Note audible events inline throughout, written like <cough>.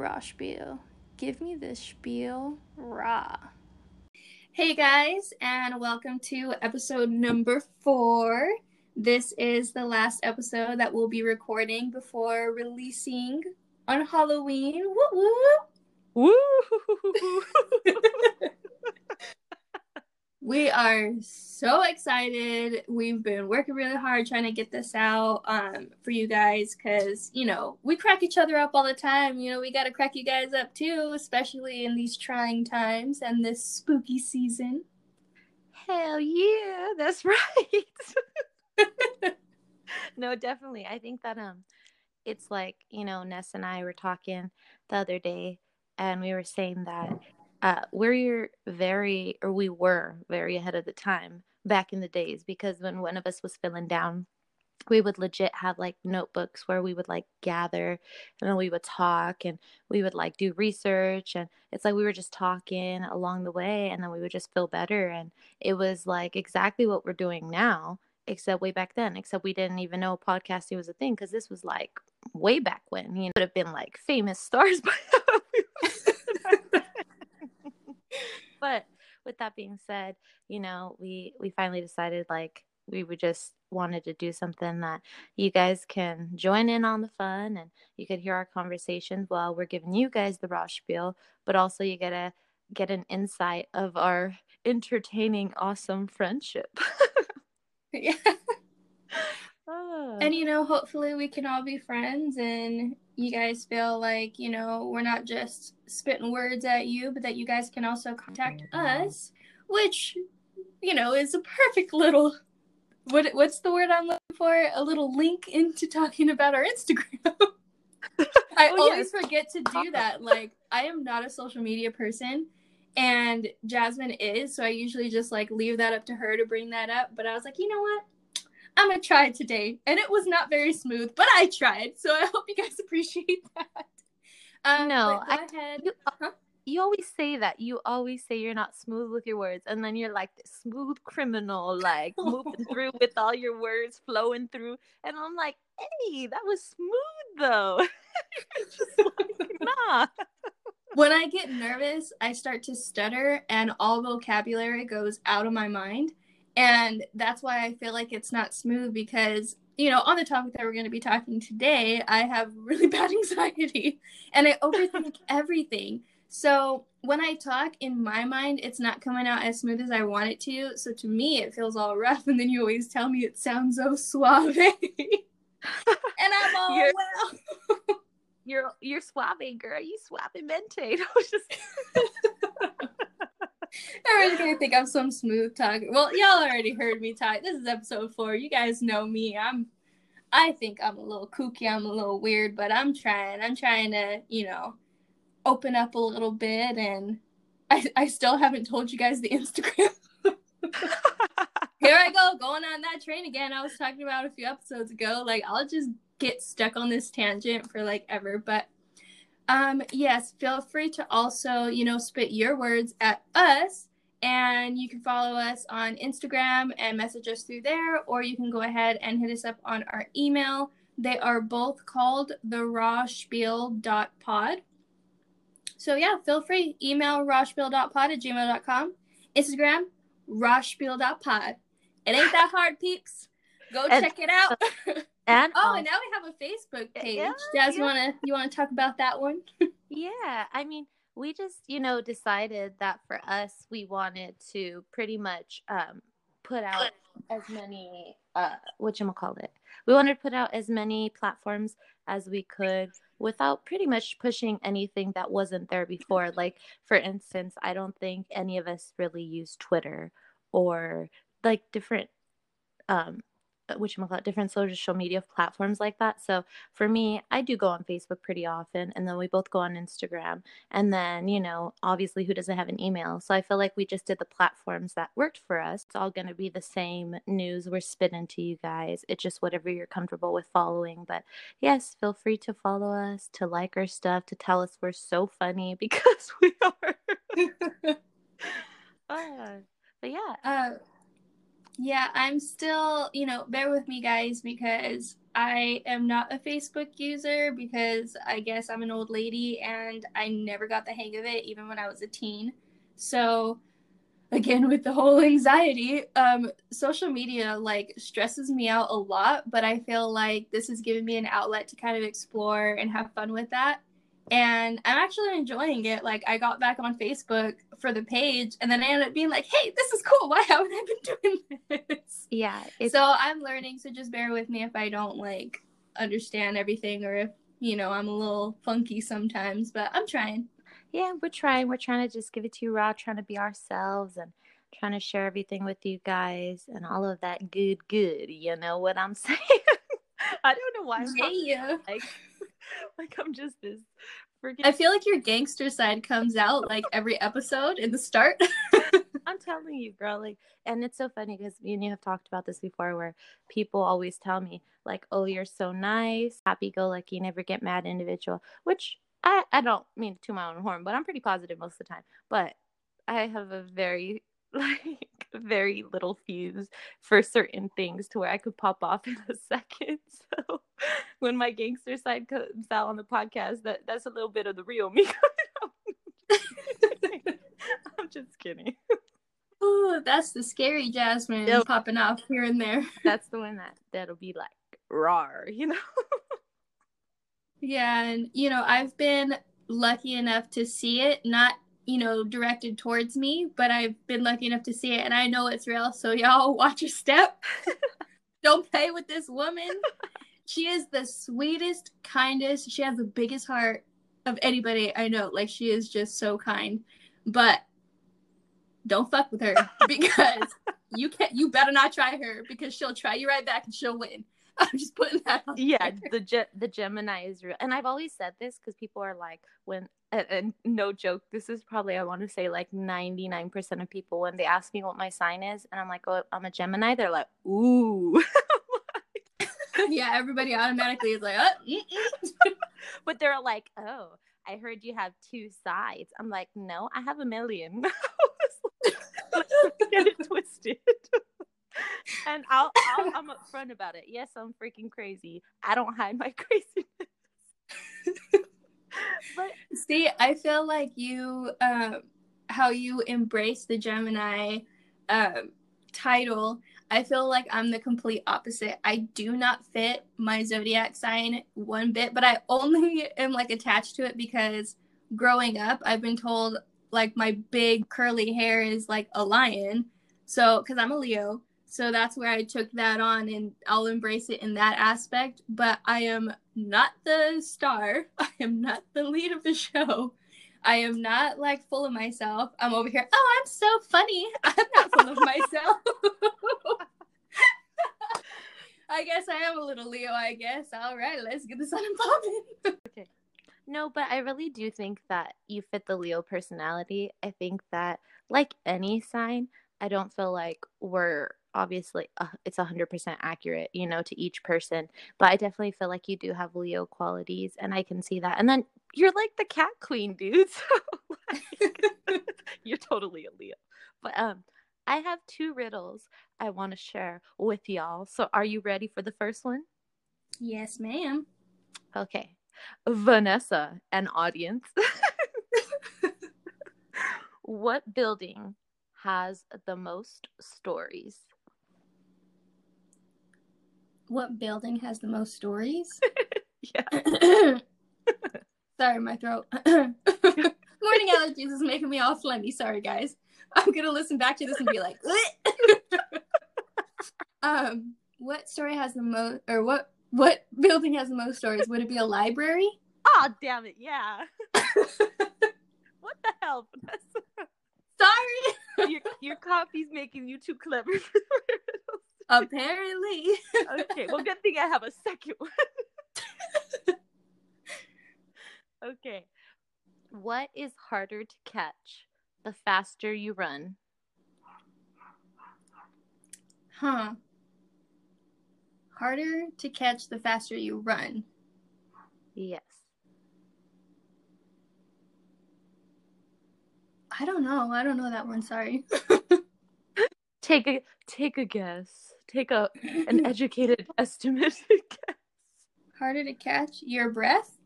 raw spiel. Give me this spiel raw. Hey guys, and welcome to episode number four. This is the last episode that we'll be recording before releasing on Halloween. Woo woo! Woo! <laughs> we are so excited. We've been working really hard trying to get this out um, for you guys because, you know, we crack each other up all the time. You know, we got to crack you guys up too, especially in these trying times and this spooky season. Hell yeah, that's <laughs> right. no, definitely. I think that um it's like, you know, Nes and I were talking the other day and we were saying that uh, we're very, or we were very ahead of the time back in the days because when one of us was feeling down, we would legit have like notebooks where we would like gather and then we would talk and we would like do research and it's like we were just talking along the way and then we would just feel better and it was like exactly what we're doing now except way back then except we didn't even know podcasting was a thing because this was like way back when you know would have been like famous stars <laughs> by <laughs> but with that being said, you know, we we finally decided like we would just wanted to do something that you guys can join in on the fun and you could hear our conversations while we're giving you guys the raw spiel, but also you get a get an insight of our entertaining, awesome friendship. <laughs> yeah. <laughs> Oh. And you know, hopefully we can all be friends and you guys feel like, you know, we're not just spitting words at you, but that you guys can also contact us, which, you know, is a perfect little what what's the word I'm looking for? A little link into talking about our Instagram. <laughs> I oh, always yes. forget to do <laughs> that. Like I am not a social media person and Jasmine is, so I usually just like leave that up to her to bring that up, but I was like, "You know what? I'm gonna try it today. And it was not very smooth, but I tried. So I <laughs> hope you guys appreciate that. Um, no, I, ahead. You, huh? you always say that. You always say you're not smooth with your words, and then you're like this smooth criminal, like <laughs> moving through with all your words flowing through. And I'm like, hey, that was smooth though. <laughs> like, nah. When I get nervous, I start to stutter, and all vocabulary goes out of my mind. And that's why I feel like it's not smooth because, you know, on the topic that we're going to be talking today, I have <laughs> really bad anxiety and I overthink <laughs> everything. So when I talk in my mind, it's not coming out as smooth as I want it to. So to me, it feels all rough. And then you always tell me it sounds so suave. <laughs> and I'm all you're, well. you're you're suave, girl. You suave mente. just Everyone's gonna think I'm some smooth talker. Well, y'all already heard me talk. This is episode four. You guys know me. I'm I think I'm a little kooky, I'm a little weird, but I'm trying. I'm trying to, you know, open up a little bit and I, I still haven't told you guys the Instagram. <laughs> Here I go, going on that train again. I was talking about a few episodes ago. Like I'll just get stuck on this tangent for like ever, but um, yes, feel free to also, you know, spit your words at us. And you can follow us on Instagram and message us through there, or you can go ahead and hit us up on our email. They are both called the rawspiel.pod. So yeah, feel free. Email rawspiel.pod at gmail.com. Instagram, rawspiel.pod. It ain't that hard, peeps. Go check it out. <laughs> And oh, and now we have a Facebook page. Yeah, Jas, yeah. you wanna you wanna talk about that one? <laughs> yeah, I mean, we just you know decided that for us, we wanted to pretty much um, put out as many uh, what you call it. We wanted to put out as many platforms as we could without pretty much pushing anything that wasn't there before. Like for instance, I don't think any of us really use Twitter or like different um which I'm about different social media platforms like that. So for me, I do go on Facebook pretty often, and then we both go on Instagram. And then, you know, obviously, who doesn't have an email? So I feel like we just did the platforms that worked for us. It's all going to be the same news we're spitting to you guys. It's just whatever you're comfortable with following. But yes, feel free to follow us, to like our stuff, to tell us we're so funny <laughs> because we are. <laughs> uh, but yeah. Uh, yeah, I'm still, you know, bear with me, guys, because I am not a Facebook user because I guess I'm an old lady and I never got the hang of it even when I was a teen. So again with the whole anxiety, um social media like stresses me out a lot, but I feel like this has given me an outlet to kind of explore and have fun with that and I'm actually enjoying it. Like I got back on Facebook for the page, and then I ended up being like, "Hey, this is cool. <laughs> Why haven't I been doing this?" Yeah. So I'm learning. So just bear with me if I don't like understand everything, or if you know I'm a little funky sometimes. But I'm trying. Yeah, we're trying. We're trying to just give it to you raw, trying to be ourselves and trying to share everything with you guys and all of that good, good. You know what I'm <laughs> saying? I don't know why. I'm yeah. Like, <laughs> like I'm just this freaking. I feel like your gangster side comes out like every episode in the start. <laughs> I'm telling you, girl. Like, and it's so funny because me and you have talked about this before, where people always tell me, like, "Oh, you're so nice, happy-go-lucky, never get mad individual," which I I don't mean to my own horn, but I'm pretty positive most of the time. But I have a very <laughs> like very little fuse for certain things to where I could pop off in a second. So <laughs> when my gangster side comes out on the podcast, that that's a little bit of the real me <laughs> <laughs> I'm just kidding. Oh, that's the scary Jasmine yep. popping off here and there. That's the one that that'll be like raw, you know. yeah, and you know, I've been lucky enough to see it, not you know, directed towards me, but I've been lucky enough to see it and I know it's real. So y'all watch your step. Don't play with this woman. She is the sweetest, kindest. She has the biggest heart of anybody I know. Like she is just so kind. But don't fuck with her <laughs> because you can't you better not try her because she'll try you right back and she'll win. <laughs> I'm just putting that. yeah, the ge- the Gemini is real, and I've always said this because people are like, when and, and, no joke, this is probably I want to say like 99 percent of people when they ask me what my sign is, and I'm like, oh, I'm a Gemini. They're like, ooh. <laughs> yeah, everybody automatically is like, oh. <laughs> but they're like, oh, I heard you have two sides. I'm like, no, I have a million. <laughs> get it twisted <laughs> and I'll, I'll I'm upfront about it. Yes, I'm freaking crazy. I don't hide my craziness. but see, I feel like you, um, how you embrace the Gemini um, title. I feel like I'm the complete opposite. I do not fit my zodiac sign one bit, but I only <laughs> am like attached to it because growing up, I've been told like my big curly hair is like a lion. So, because I'm a Leo, so that's where I took that on and I'll embrace it in that aspect. But I am not the star. <laughs> I am not the lead of the show. I am not like full of myself. I'm over here. Oh, I'm so funny. <laughs> I'm not full of myself. <laughs> I guess I am a little Leo, I guess. All right, let's get this on and popping. okay. No, but I really do think that you fit the Leo personality. I think that, like any sign, I don't feel like we're obviously uh, it's 100% accurate you know to each person but i definitely feel like you do have leo qualities and i can see that and then you're like the cat queen dude <laughs> so like, <laughs> you're totally a leo but um i have two riddles i want to share with y'all so are you ready for the first one? Yes ma'am. Okay vanessa an audience. <laughs> What building has the most stories what building has the most stories? <laughs> yeah. <clears throat> Sorry, my throat. <clears throat> Morning allergies is making me all phlegmy. Sorry, guys. I'm gonna listen back to this and be like, <laughs> <laughs> um, what story has the most, or what what building has the most stories? Would it be a library? Oh, damn it! Yeah. what the hell? Sorry. Your your coffee's making you too clever. Apparently. okay. Well, good thing I have a second one. <laughs> okay. What is harder to catch? The faster you run. Huh. Harder to catch the faster you run. Yes. I don't know. I don't know that one. Sorry. <laughs> take a take a guess take a an <laughs> educated <laughs> estimate guess. Harder to catch your breath?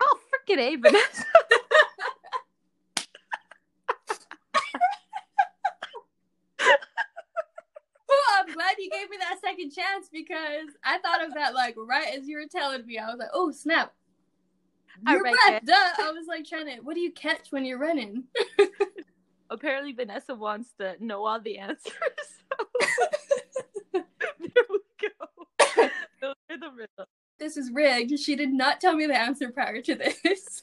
Oh, freaking A, Vanessa. I'm glad you gave me that second chance because I thought of that like right as you were telling me. I was like, oh snap. Your Alright, breath, duh. I was like trying to what do you catch when you're running? <laughs> Apparently, Vanessa wants to know all the answers. <laughs> <laughs> there we go. Those are the riddles. this is rigged. She did not tell me the answer prior to this.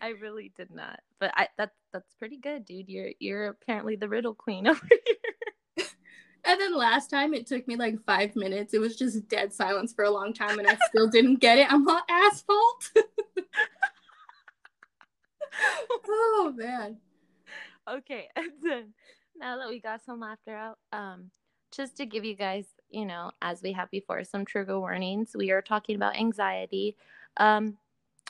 I really did not, but I that's that's pretty good, dude. You're you're apparently the riddle queen over here. and then last time it took me like five minutes. It was just dead silence for a long time and I still didn't get it. I'm not asphalt. Oh man. Okay, and <laughs> then now that we got some laughter out, um, just to give you guys, you know, as we have before, some trigger warnings. We are talking about anxiety. Um,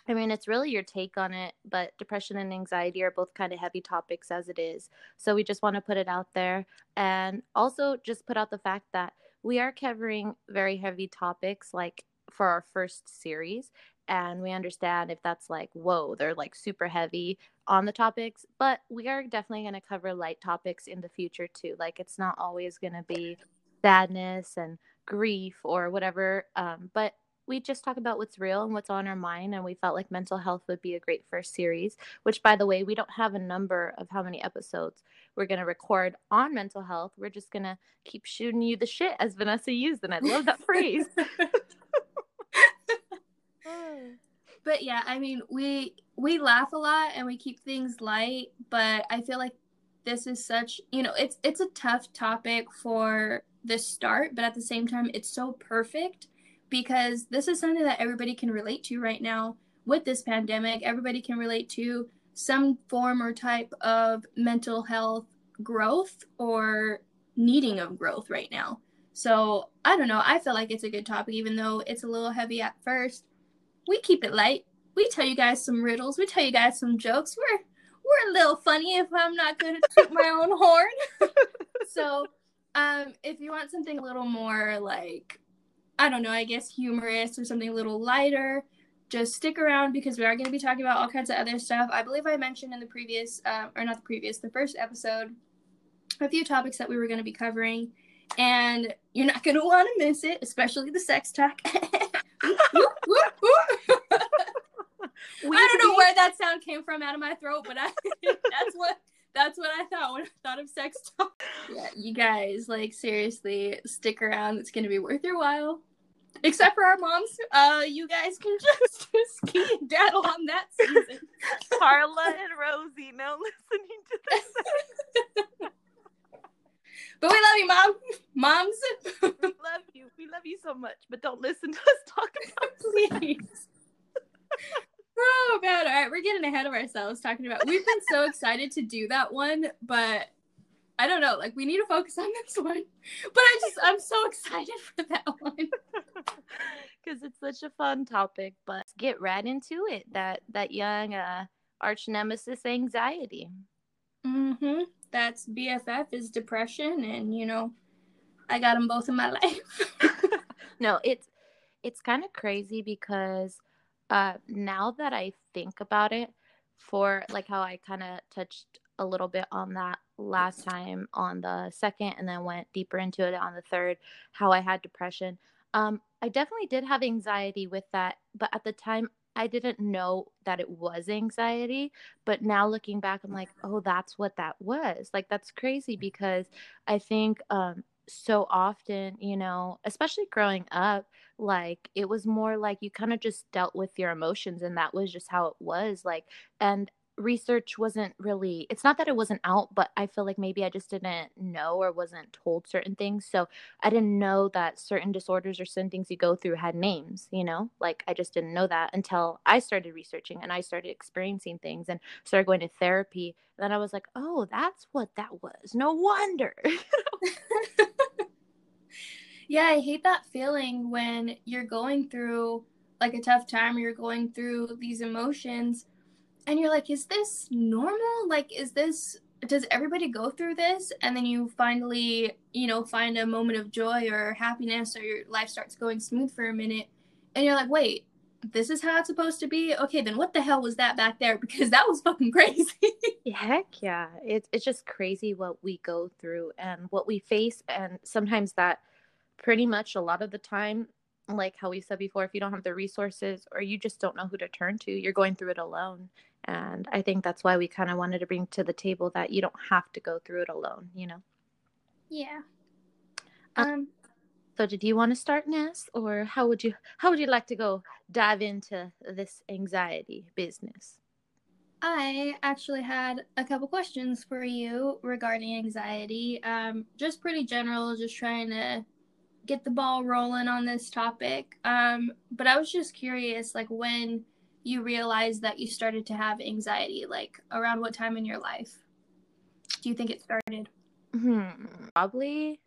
I mean, it's really your take on it, but depression and anxiety are both kind of heavy topics as it is. So we just want to put it out there and also just put out the fact that we are covering very heavy topics like for our first series. And we understand if that's like, whoa, they're like super heavy on the topics, but we are definitely going to cover light topics in the future too. Like, it's not always going to be sadness and grief or whatever. Um, but we just talk about what's real and what's on our mind and we felt like mental health would be a great first series which by the way we don't have a number of how many episodes we're going to record on mental health we're just going to keep shooting you the shit as vanessa used and i love that <laughs> phrase but yeah, I mean, we we laugh a lot and we keep things light, but I feel like this is such, you know, it's it's a tough topic for the start, but at the same time it's so perfect because this is something that everybody can relate to right now with this pandemic. Everybody can relate to some form or type of mental health growth or needing of growth right now. So, I don't know, I feel like it's a good topic even though it's a little heavy at first we keep it light. We tell you guys some riddles. We tell you guys some jokes. We're we're a little funny if I'm not going to toot my own horn. <laughs> so, um, if you want something a little more like, I don't know, I guess humorous or something a little lighter, just stick around because we are going to be talking about all kinds of other stuff. I believe I mentioned in the previous, uh, or not the previous, the first episode, a few topics that we were going to be covering, and you're not going to want to miss it, especially the sex talk. <laughs> <laughs> <laughs> I don't know where that sound came from out of my throat, but I <laughs> that's what that's what I thought when I thought of sex talk. Yeah, you guys, like seriously, stick around. It's gonna be worth your while. Except for our moms, uh, you guys can just ski and daddle on that season. carla and rosie no listening to this But we love you, mom. <laughs> Moms, we love you we love you so much but don't listen to us talk about <laughs> please. <laughs> Oh man, all right, we're getting ahead of ourselves talking about. We've been so excited to do that one, but I don't know. Like we need to focus on this one. But I just I'm so excited for that one. because it's such a fun topic but get right into it that that young uh arch nemesis anxiety Mm-hmm. That's BFF is depression, and you know, I got them both in my <laughs> life. <laughs> no it's it's kind of crazy because uh now that i think about it for like how i kind of touched a little bit on that last time on the second and then went deeper into it on the third how i had depression um i definitely did have anxiety with that but at the time i didn't know that it was anxiety but now looking back i'm like oh that's what that was like that's crazy because i think um so often, you know, especially growing up, like it was more like you kind of just dealt with your emotions and that was just how it was. Like, and research wasn't really, it's not that it wasn't out, but I feel like maybe I just didn't know or wasn't told certain things. So I didn't know that certain disorders or certain things you go through had names, you know, like I just didn't know that until I started researching and I started experiencing things and started going to therapy. then I was like, oh, that's what that was. No wonder. <laughs> yeah, I hate that feeling when you're going through like a tough time or you're going through these emotions and you're like, is this normal? Like, is this, does everybody go through this? And then you finally, you know, find a moment of joy or happiness or your life starts going smooth for a minute. and you're like, wait, this is how it's supposed to be. Okay, then what the hell was that back there? <laughs> Because that was fucking crazy. <laughs> Heck yeah. It's it's just crazy what we go through and what we face and sometimes that pretty much a lot of the time like how we said before if you don't have the resources or you just don't know who to turn to, you're going through it alone. And I think that's why we kind of wanted to bring to the table that you don't have to go through it alone, you know. Yeah. Um, um so did you want to start Nes or how would you how would you like to go dive into this anxiety business? I actually had a couple questions for you regarding anxiety. Um, just pretty general, just trying to get the ball rolling on this topic. Um, but I was just curious, like when you realized that you started to have anxiety, like around what time in your life do you think it started? Hmm, probably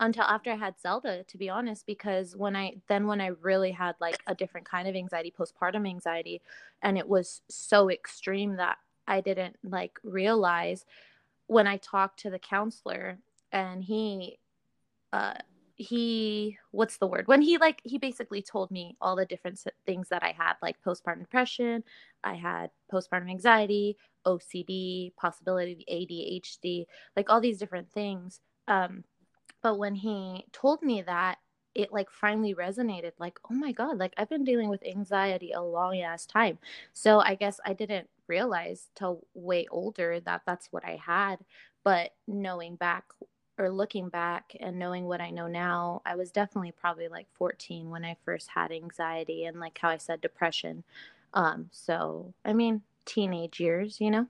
until after I had Zelda, to be honest, because when I then when I really had like a different kind of anxiety, postpartum anxiety, and it was so extreme that I didn't like realize when I talked to the counselor and he uh he what's the word when he like he basically told me all the different things that i had like postpartum depression i had postpartum anxiety ocd possibility of adhd like all these different things um but when he told me that, it like finally resonated like, oh my God, like I've been dealing with anxiety a long ass time. So I guess I didn't realize till way older that that's what I had. But knowing back or looking back and knowing what I know now, I was definitely probably like 14 when I first had anxiety and like how I said depression. Um, so I mean, teenage years, you know?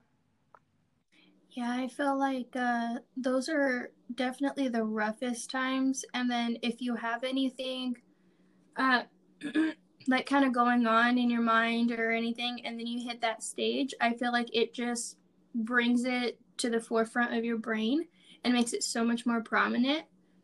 Yeah, I feel like uh, those are definitely the roughest times. And then if you have anything uh, <clears throat> like kind of going on in your mind or anything, and then you hit that stage, I feel like it just brings it to the forefront of your brain and makes it so much more prominent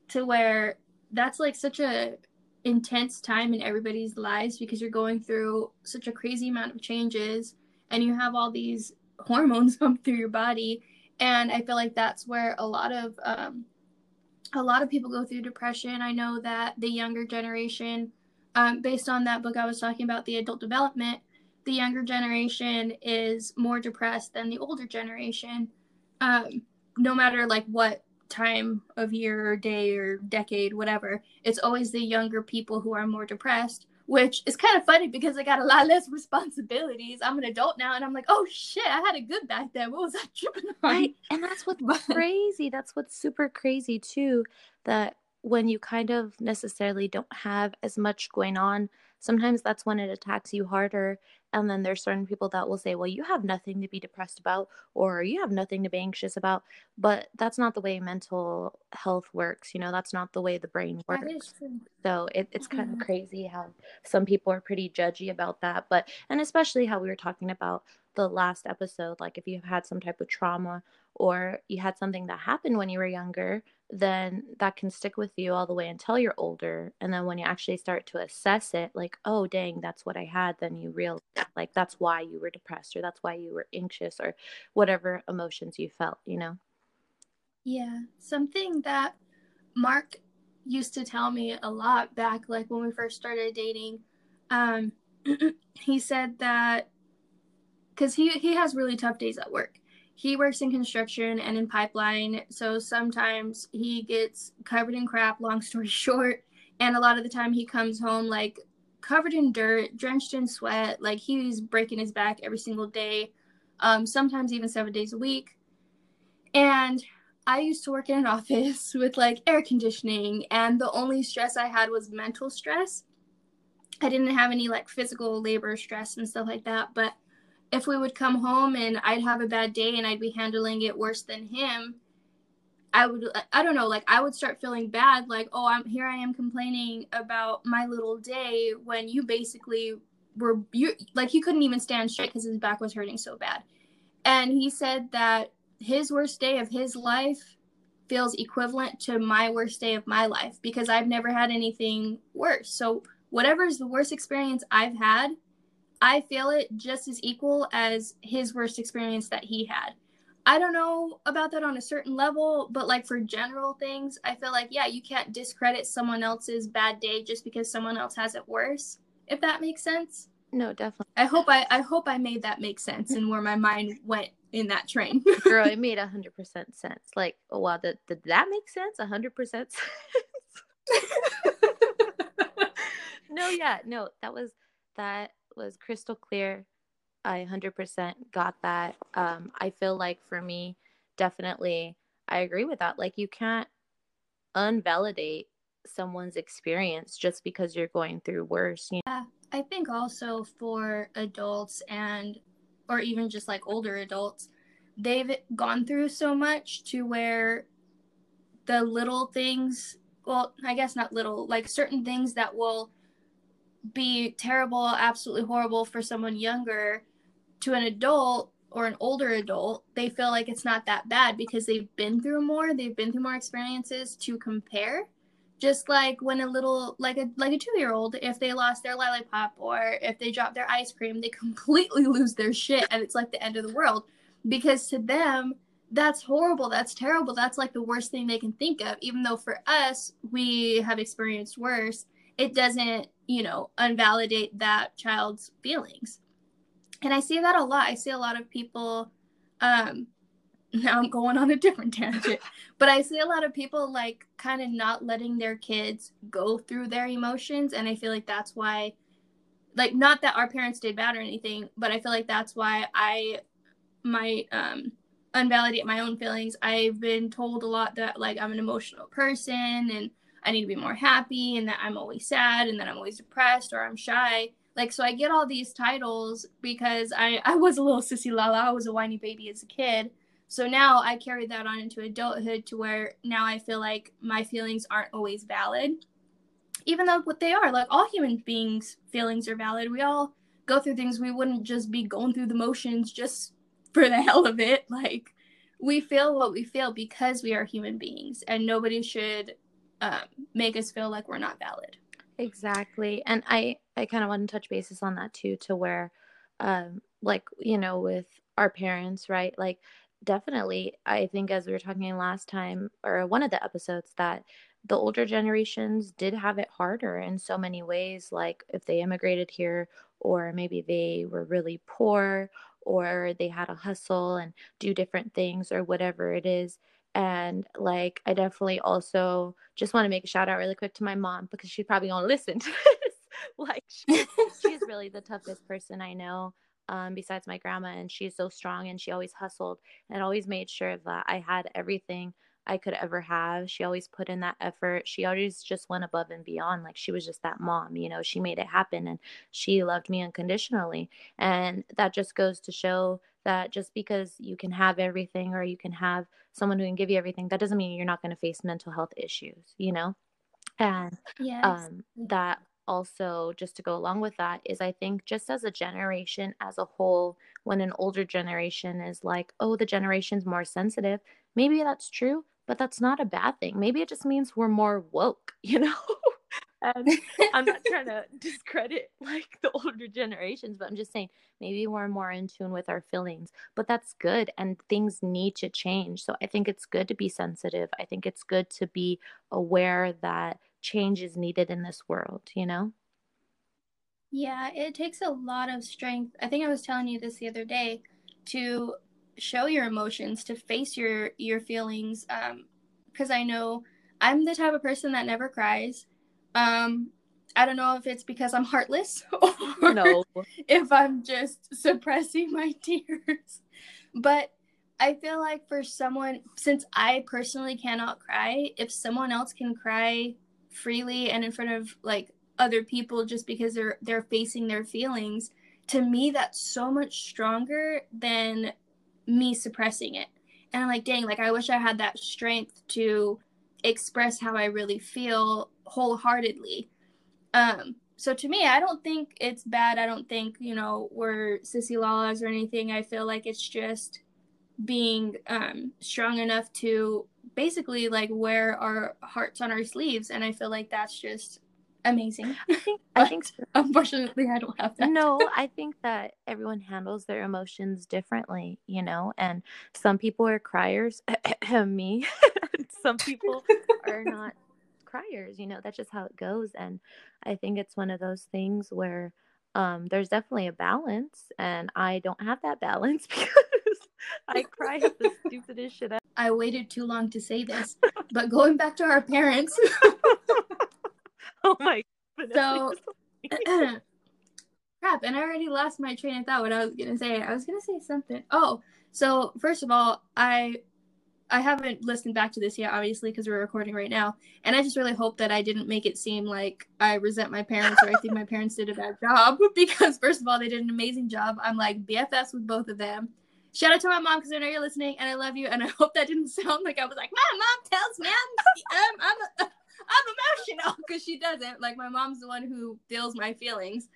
to where that's like such a intense time in everybody's lives because you're going through such a crazy amount of changes and you have all these <laughs> hormones pump through your body. And i feel like that's where a lot of um, a lot of people go through depression. I know that the younger generation um, based on that book i was talking about the adult development the younger generation is more depressed than the older generation. Um, no matter like what time of year or day or decade whatever it's always the younger people who are more depressed which is kind of funny because I got a lot <laughs> less responsibilities. I'm an adult now, and I'm like, oh shit, I had it good back then. What was I <laughs> tripping on? Right. And that's what's <laughs> crazy. That's what's super crazy too. That when you kind of necessarily don't have as much going on, sometimes that's when it attacks you harder and then there's certain people that will say well you have nothing to be depressed about or you have nothing to be anxious about but that's not the way mental health works you know that's not the way the brain works so it, it's mm-hmm. kind of crazy how some people are pretty judgy about that but and especially how we were talking about the last episode like if you've had some type of trauma or you had something that happened when you were younger then that can stick with you all the way until you're older. And then when you actually start to assess it, like, oh, dang, that's what I had, then you realize, like, that's why you were depressed or that's why you were anxious or whatever emotions you felt, you know? Yeah. Something that Mark used to tell me a lot back, like when we first started dating, um, <clears throat> he said that because he, he has really tough days at work. He works in construction and in pipeline so sometimes he gets covered in crap long story <laughs> short and a lot of the time he comes home like covered in dirt drenched in sweat like he's breaking his back every single day um, sometimes even seven days a week. And i used to work in an <laughs> office with like air conditioning and the only stress i had was mental stress. I didn't have any like physical labor stress and stuff like that but if we would come home and I'd have a bad day and I'd be handling it worse than him, I would I don't know, like I would start feeling bad like, "Oh, I'm here I am complaining about my little day when you basically were you like he couldn't even stand straight cuz his back was hurting so bad." And he said that his worst day of his life feels equivalent to my worst day of my life because I've never had anything worse. So, whatever is the worst experience I've had, I feel it just as equal as his worst experience that he had. I don't know about that on a certain level, but like for general things, I feel like, yeah, you can't discredit someone else's bad day just because someone else has it worse. if that makes sense. No, definitely. I hope I I hope I made that make sense and where my mind went in that train. <laughs> Girl, it made a hundred percent sense. Like, oh wow, did, did that make sense? A hundred percent <laughs> <laughs> No, yeah, no, that was that was crystal clear. I 100% got that. Um, I feel like for me, definitely, I agree with that. Like, you can't unvalidate someone's experience just because you're going through worse. You know? Yeah, I think also for adults and, or even just like older adults, they've gone through so much to where the little things, well, I guess not little, like certain things that will be terrible, absolutely horrible for someone younger to an adult or an older adult, they feel like it's not that bad because they've been through more, they've been through more experiences to compare. Just like when a little like a like a 2-year-old if they lost their lollipop or if they drop their ice cream, they <laughs> completely lose their shit and it's like the end of the world because to them that's horrible, that's terrible, that's like the worst thing they can think of even though for us we have experienced worse. It doesn't you know, unvalidate that child's feelings. And I see that a lot. I see a lot of people um <laughs> now I'm going on a different tangent, <laughs> but I see a lot of people like kind of not letting their kids go through their emotions and I feel like that's why like not that our parents did bad or anything, but I feel like that's why I might um unvalidate my own feelings. I've been told a lot that like I'm an emotional person and I need to be more happy and that I'm always sad and that I'm always depressed or I'm shy. Like so I get all these titles because I <laughs> I was a little sissy lala, I was a whiny baby as a kid. So now I carry that on into adulthood to where now I feel like my feelings aren't always valid. Even though what they are, like all human beings feelings are valid. We all go through things we wouldn't just be going through the motions just for the <laughs> hell of it. Like we feel what we feel because we are human beings and nobody should um, make us feel like we're not valid. Exactly. And I, I kind of want to touch bases on that too, to where, um, like, you know, with our parents, right? Like, definitely, I think as we were talking last time or one of the episodes, that the older generations did have it harder in so many ways. Like, if they immigrated here, or maybe they were really poor, or they had to hustle and do different things, or whatever it is and like i definitely also just want to make a shout out really quick to my mom because she's probably gonna listen to <laughs> this. Like she, she's really the toughest person i know um, besides my grandma and she's so strong and she always hustled and always made sure that i had everything i could ever have. She always put in that effort. She always just went above and beyond like she was just that mom you know she made it happen and she loved me unconditionally and that just goes to show that just because you can have everything or you can have someone who can give you everything that doesn't mean you're not going to face mental health issues you know? And yes. um, that also just to go along with that is i think just as a generation as a whole when an older generation is like oh the generation's more sensitive maybe that's true but that's not a bad thing maybe it just means we're more woke <laughs> you know and I'm not trying to <laughs> discredit like the older generations, but I'm just saying maybe we're more in tune with our feelings. But that's good and things need to change. So I think it's good to be sensitive. I think it's good to be aware that change is needed in this world, you know? Yeah, it takes a lot of strength. I think I was telling you this the other day to show your emotions, to face your your feelings um because I know I'm the type of person that never cries um, I don't know if it's because I'm heartless <laughs> or no. if I'm just suppressing my <laughs> tears. But I feel like for someone, since I personally cannot cry, if someone else can cry freely and in front of like other people just because they're they're facing their feelings, to me that's so much stronger than me suppressing it. And I'm like, dang, like I wish I had that strength to express how I really feel wholeheartedly. Um, so to me, I don't think it's bad. I don't think, you know, we're sissy lalas or anything. I feel like it's just being um, strong enough to basically like wear our hearts on our sleeves. And I feel like that's just amazing. I think, I think so. unfortunately I don't have that. No, <laughs> I think that everyone handles their emotions differently, you know, and some people are criers, <clears throat> me. <laughs> some people are not criers you know that's just how it goes and i think it's one of those things where um, there's definitely a balance and i don't have that balance <laughs> because i cry at the stupidest shit i waited too long to say this but going back to our parents <laughs> oh my goodness. so <laughs> crap and i already lost my train of thought what i was gonna say i was gonna say something oh so first of all i I haven't listened back to this yet, obviously, because we're recording right now. And I just really hope that I didn't make it seem like I resent my parents or I think my parents did a bad job. <laughs> Because, first of all, they did an amazing job. I'm like BFS with both of them. Shout out to my mom because I know you're listening and I love you. And I hope that didn't sound like I was like, my mom tells me I'm, I'm, I'm, I'm emotional <laughs> because she doesn't. Like, my mom's the one who feels my feelings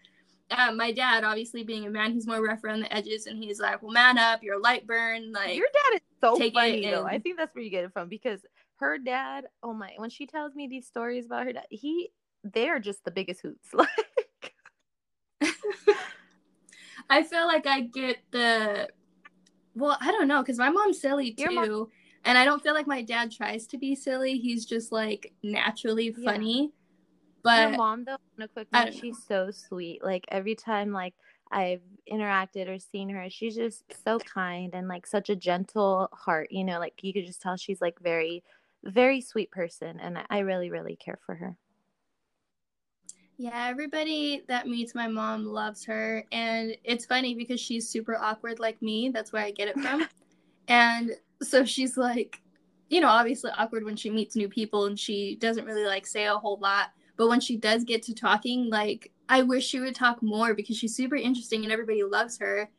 uh, my dad, obviously being a man, he's more rough around the edges, and he's like, "Well, man up, you're light burn." Like your dad is so funny though. I think that's where you get it from because her dad. Oh my! When she tells me these stories about her dad, he they are just the biggest hoots. <laughs> Like, <laughs> I feel like I get the. Well, I don't know because my mom's silly too. Mom- and I don't feel like my dad tries to be silly. He's just like naturally funny. Yeah. But your mom though, on a quick note, she's so sweet. Like every time like I've interacted or seen her, she's just so kind and like such a gentle heart. You know, like you could just tell she's like very, very sweet person, and I really, really care for her. Yeah, everybody that meets my mom loves her, and it's funny because she's super awkward like me. That's where I get it from, <laughs> and so she's like, you know, obviously awkward when she meets new people, and she doesn't really like say a whole lot but when she does get to talking, like I wish she would talk more because she's super interesting and everybody loves her.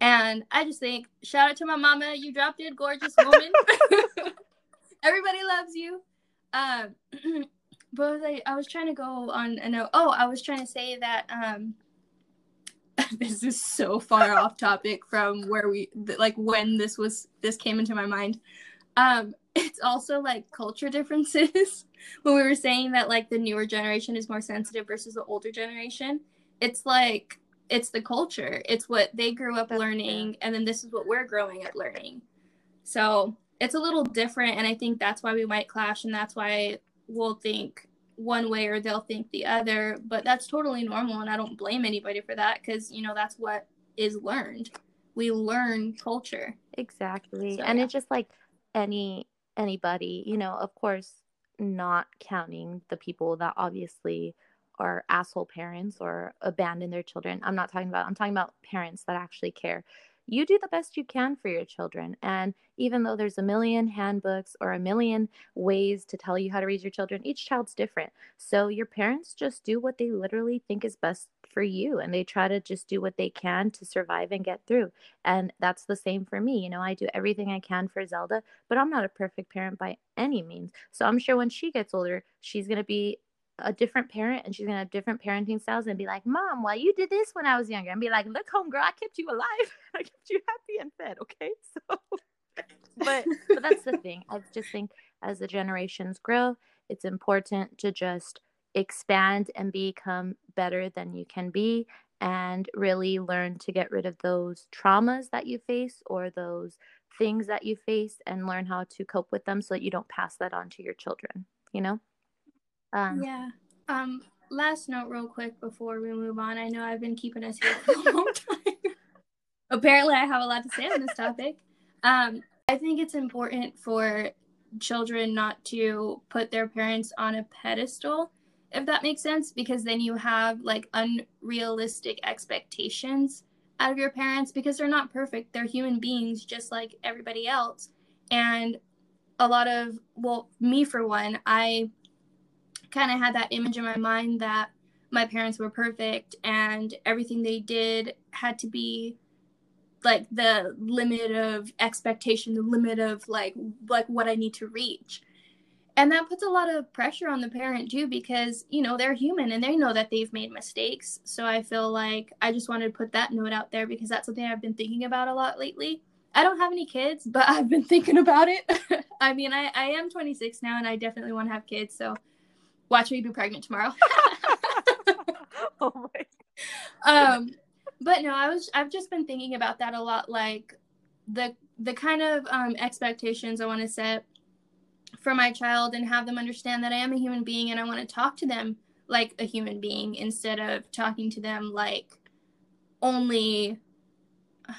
And I just think, shout out to my mama, you dropped it, gorgeous woman. <laughs> <laughs> everybody loves you. Um, <clears throat> but I, I was trying to go on a note. Oh, I was trying to say that um, <laughs> this is so far off topic from where we like when this was this came into my mind. Um, it's also like culture differences <laughs> when we were saying that like the newer generation is more sensitive versus the older generation it's like it's the culture it's what they grew up That's learning true. and then this is what we're growing up learning so it's a little different and i think that's why we might clash and that's why we'll think one way or they'll think the other but that's totally normal and i don't blame anybody for that because you know that's what is learned we learn culture exactly so, and yeah. it's just like any anybody, you know, of course, not counting the people that obviously are asshole parents or abandon their children. I'm not talking about, I'm talking about parents that actually care you do the best you can for your children. And even though there's a million handbooks or a million ways to tell you how to raise your children, each child's different. So your parents just do what they literally think is best for you and they try to just do what they can to survive and get through. And that's the same for me. You know, I do everything I can for Zelda, but I'm not a perfect parent by any means. So I'm sure when she gets older, she's going to be a different parent and she's gonna have different parenting styles and be like, Mom, why you did this when I was younger? And be like, Look, home girl, I kept you alive. <laughs> I kept you happy and fed, okay? <laughs> So but but that's the thing. I just think as the generations grow, it's important to just expand and become better than you can be and really learn to get rid of those traumas that you face or those things that you face and learn how to cope with them so that you don't pass that on to your children, you know? Um, yeah. Um. Last note, real quick, before we move on. I know I've been keeping us here for a long <laughs> time. Apparently, I have a lot to say on this topic. Um. I think it's important for children not to put their parents on a pedestal, if that makes sense, because then you have like unrealistic expectations out of your parents because they're not perfect. They're human beings just like everybody else. And a lot of, well, me for one, I kind of had that image in my mind that my parents were perfect and everything they did had to be like the limit of expectation the limit of like like what i need to reach. And that puts a lot of pressure on the parent too because you know they're human and they know that they've made mistakes. So i feel like i just wanted to put that note out there because that's something i've been thinking about a lot lately. I don't have any kids but <laughs> i've been thinking about it. <laughs> I mean i, I am 26 now and i definitely want to have kids so watch me be pregnant tomorrow. <laughs> <laughs> oh my. Um, but no, I was I've just been thinking about that a lot, like the the kind of um, expectations I want to set for my child and have them understand that I am a human being and I want to talk to them like a human being instead of talking to them like only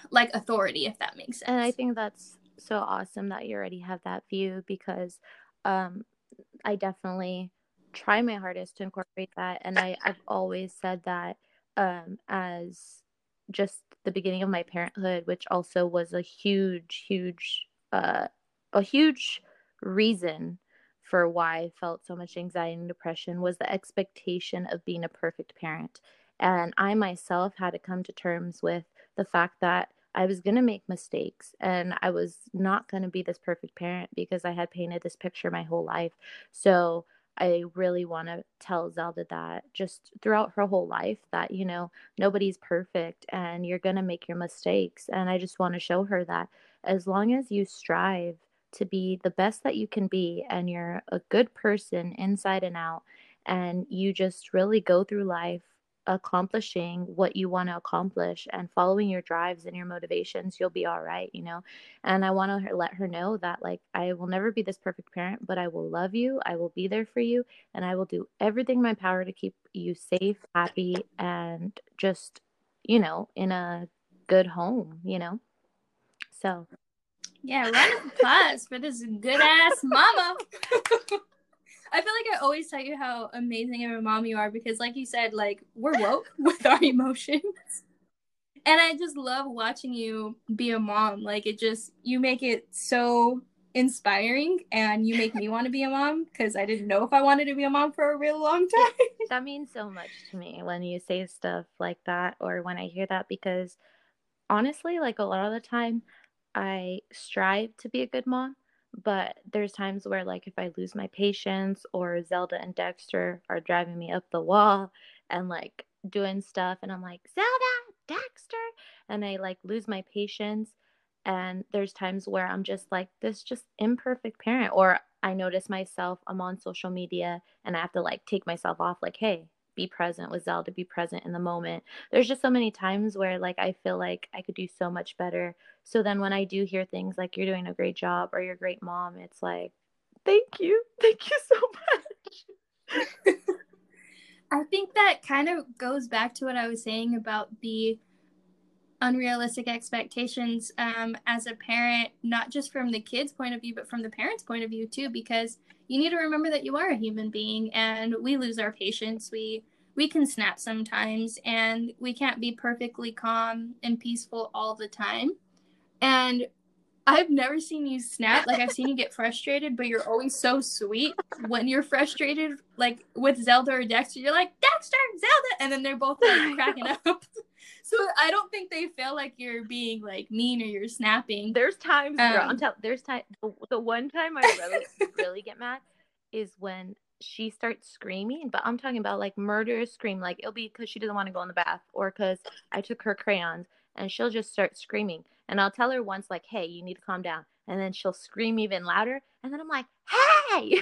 like authority if that makes sense. And I think that's so awesome that you already have that view because um I definitely try my hardest to incorporate that and I I've always said that um as just the beginning of my parenthood which also was a huge huge uh a huge reason for why I felt so much anxiety and depression was the expectation of being a perfect parent. And I myself had to come to terms with the fact that I was going to make mistakes and I was not going to be this perfect parent because I had painted this picture my whole life. So I really want to tell Zelda that just throughout her whole life that, you know, nobody's perfect and you're going to make your mistakes. And I just want to show her that as long as you strive to be the best that you can be and you're a good person inside and out and you just really go through life accomplishing what you want to accomplish and following your drives and your motivations you'll be all right you know and i want to let her know that like i will never be this perfect parent but i will love you i will be there for you and i will do everything in my power to keep you safe happy and just you know in a good home you know so yeah, round of applause for this good ass mama. <laughs> I feel like I always tell you how amazing of a mom you are because, like you said, like we're woke <laughs> with our emotions. And I just love watching you be a mom. Like it just, you make it so inspiring and you make me want to be a mom because I didn't know if I wanted to be a mom for a real long time. <laughs> that means so much to me when you say stuff like that or when I hear that because honestly, like a lot of the time, I strive to be a good mom, but there's times where like if I lose my patience or Zelda and Dexter are driving me up the wall and like doing stuff and I'm like, Zelda, Dexter, and I like lose my patience and there's times where I'm just like this just imperfect parent or I notice myself I'm on social media and I have to like take myself off like, hey, be present with Zelda, be present in the moment. There's just so many times where like I feel like I could do so much better. So then when I do hear things like you're doing a great job or you're a great mom, it's like, thank you. <laughs> Thank you so much. <laughs> I think that kind of goes back to what I was saying about the unrealistic expectations um, as a parent, not just from the kid's point of view, but from the parent's point of view too, because you need to remember that you are a human being and we lose our patience. We we can snap sometimes and we can't be perfectly calm and peaceful all the time. And I've never seen you snap. Like I've seen you get <laughs> frustrated, but you're always so sweet when you're frustrated. Like with Zelda or Dexter, you're like Dexter, Zelda, and then they're both like cracking up. <laughs> so I don't think they feel like you're being like mean or you're snapping. There's times, um, girl, I'm tell- there's time. The, the one time I really, <laughs> really get mad is when she starts screaming, but I'm talking about like murderous scream. Like it'll be because she doesn't want to go in the bath or because I took her crayons and she'll just start screaming. And I'll tell her once, like, hey, you need to calm down. And then she'll scream even louder. And then I'm like, hey! <laughs>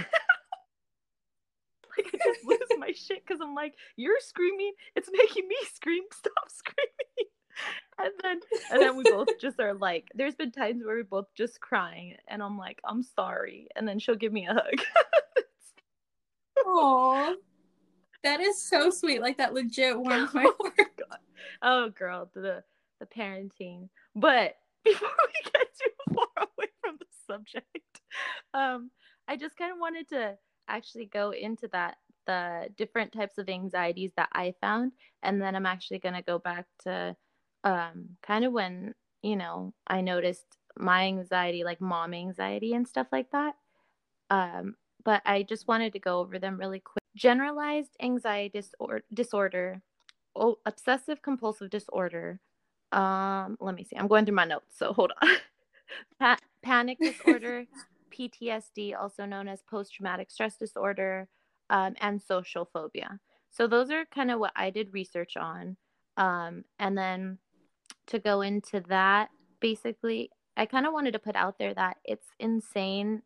like I just lose my shit because I'm like, you're screaming. It's making me scream. <laughs> Stop screaming. and then and then we both <laughs> just are like, there's been times where we're both just crying, and I'm like, I'm sorry. And then she'll give me a hug. Aww. That is so sweet. Like that legit <laughs> warms my oh heart. Oh, oh girl, the the parenting. But <laughs> before we get too far <laughs> away from the subject, um, I just kind of wanted to actually go into that the different types of anxieties that I found, and then I'm actually gonna go back to um, kind of when you know I noticed my anxiety, like mom anxiety and stuff like that. Um, but I just wanted to go over them really quick. Generalized anxiety disorder, disorder oh, obsessive compulsive disorder. Um, let me see. I'm going through my notes, so hold on. <laughs> pa- panic <laughs> disorder, PTSD, also known as post traumatic stress disorder, um, and social phobia. So those are kind of what I did research on. Um, and then to go into that, basically, I kind of wanted to put out there that it's insane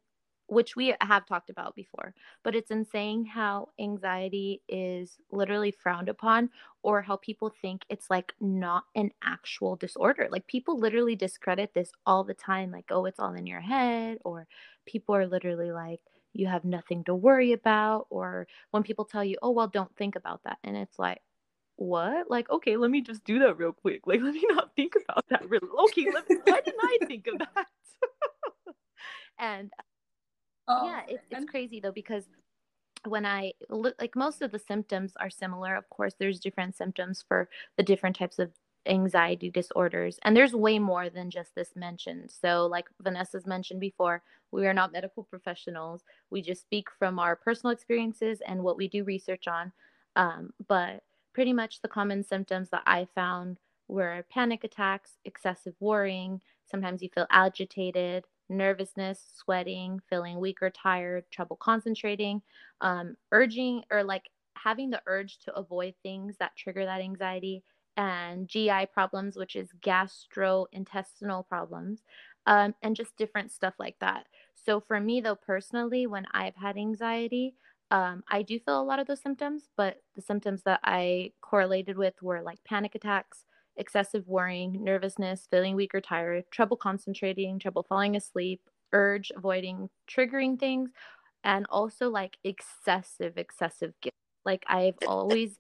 which we have talked about before, but it's insane how anxiety is literally frowned upon or how people think it's like not an actual disorder. Like people literally discredit this all the time, like, oh, it's all in your head, or people are literally like, you have nothing to worry about or when people tell you oh well don't think about that and it's like what? Like okay let me just do that real quick. Like <laughs> let me not think about that really okay let me, why didn't i think of that? <laughs> And oh, yeah it, it's crazy though because when I look like most of the symptoms are similar. Of course, there's different symptoms for the different types of anxiety disorders and there's way more than just this mentioned. So like vanessa's mentioned before we are not medical professionals. We just speak from our personal experiences and what we do research on. Um, but pretty much the common symptoms that i found were panic attacks excessive worrying sometimes you feel agitated nervousness sweating feeling weak or tired trouble concentrating um, urging or like having the urge to avoid things that trigger that anxiety and GI problems, which is gastrointestinal problems, um, and just different stuff like that. So, for me, though, personally, when I've had anxiety, um, I do feel a lot of those symptoms, but the symptoms that I correlated with were like panic attacks, excessive worrying, nervousness, feeling weak or tired, trouble concentrating, trouble falling asleep, urge avoiding triggering things, and also like excessive, excessive guilt. Like I've <laughs> always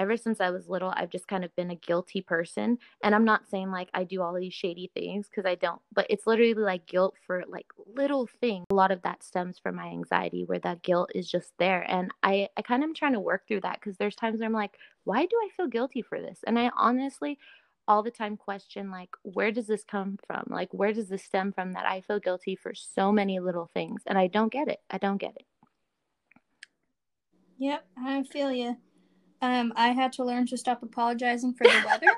ever since I was little, I've just kind of been a guilty person. And I'm not saying like I do all these shady things because I don't, but it's literally like guilt for like little things. A lot of that stems from my anxiety where that guilt is just there. And I, I kind of am trying to work through that because there's times where I'm like, why do I feel guilty for this? And I honestly, all the time question like where does this come from like where does this stem from that i feel guilty for so many little things and i don't get it i don't get it yep i feel you um, I had to learn to stop apologizing for the weather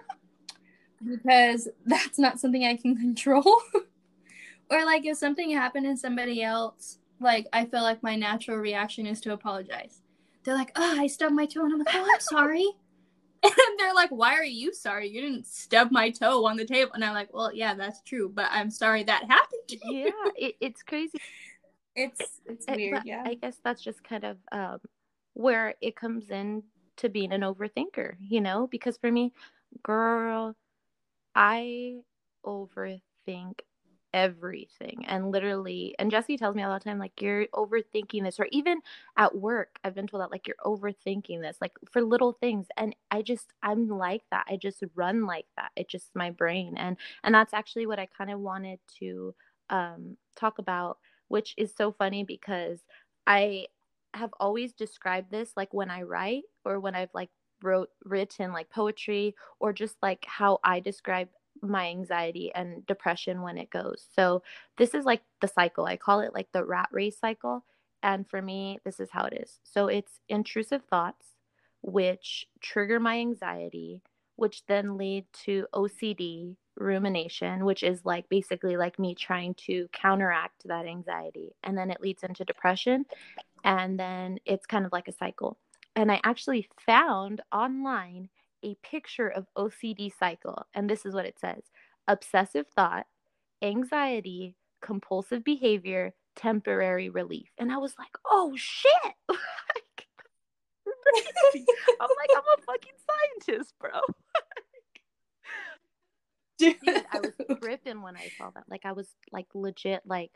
<laughs> because that's not something I can <laughs> control. or like if something happened to somebody else, like I feel like my natural reaction is to apologize. They're like, "Oh, I stubbed my toe," and I'm like, "Oh, I'm sorry." <laughs> and they're like, "Why are you sorry? You didn't stub my toe on the table." And I'm like, "Well, yeah, that's true, but I'm sorry that happened to you." Yeah, it, it's crazy. It's it's it, weird. yeah, I guess that's just kind of um, where it comes in to being an overthinker, you know? Because for me, girl, I overthink everything. And literally and Jesse tells me all the time like you're overthinking this or even at work I've been told that like you're overthinking this like for little things. And I just I'm like that. I just run like that. It's just my brain. And and that's actually what I kind of wanted to um talk about which is so funny because I have always described this like when I write or when I've like wrote written like poetry or just like how I describe my anxiety and depression when it goes. So this is like the cycle. I call it like the rat race cycle. And for me, this is how it is. So it's intrusive thoughts, which trigger my anxiety, which then lead to OCD, rumination, which is like basically like me trying to counteract that anxiety. And then it leads into depression. And then it's kind of like a cycle and I actually found online a picture of OCD cycle. And this is what it says obsessive thought, anxiety, compulsive behavior, temporary relief. And I was like, oh shit. <laughs> <laughs> I'm like, I'm a fucking scientist, bro. <laughs> Dude, I was tripping when I saw that. Like, I was like legit, like,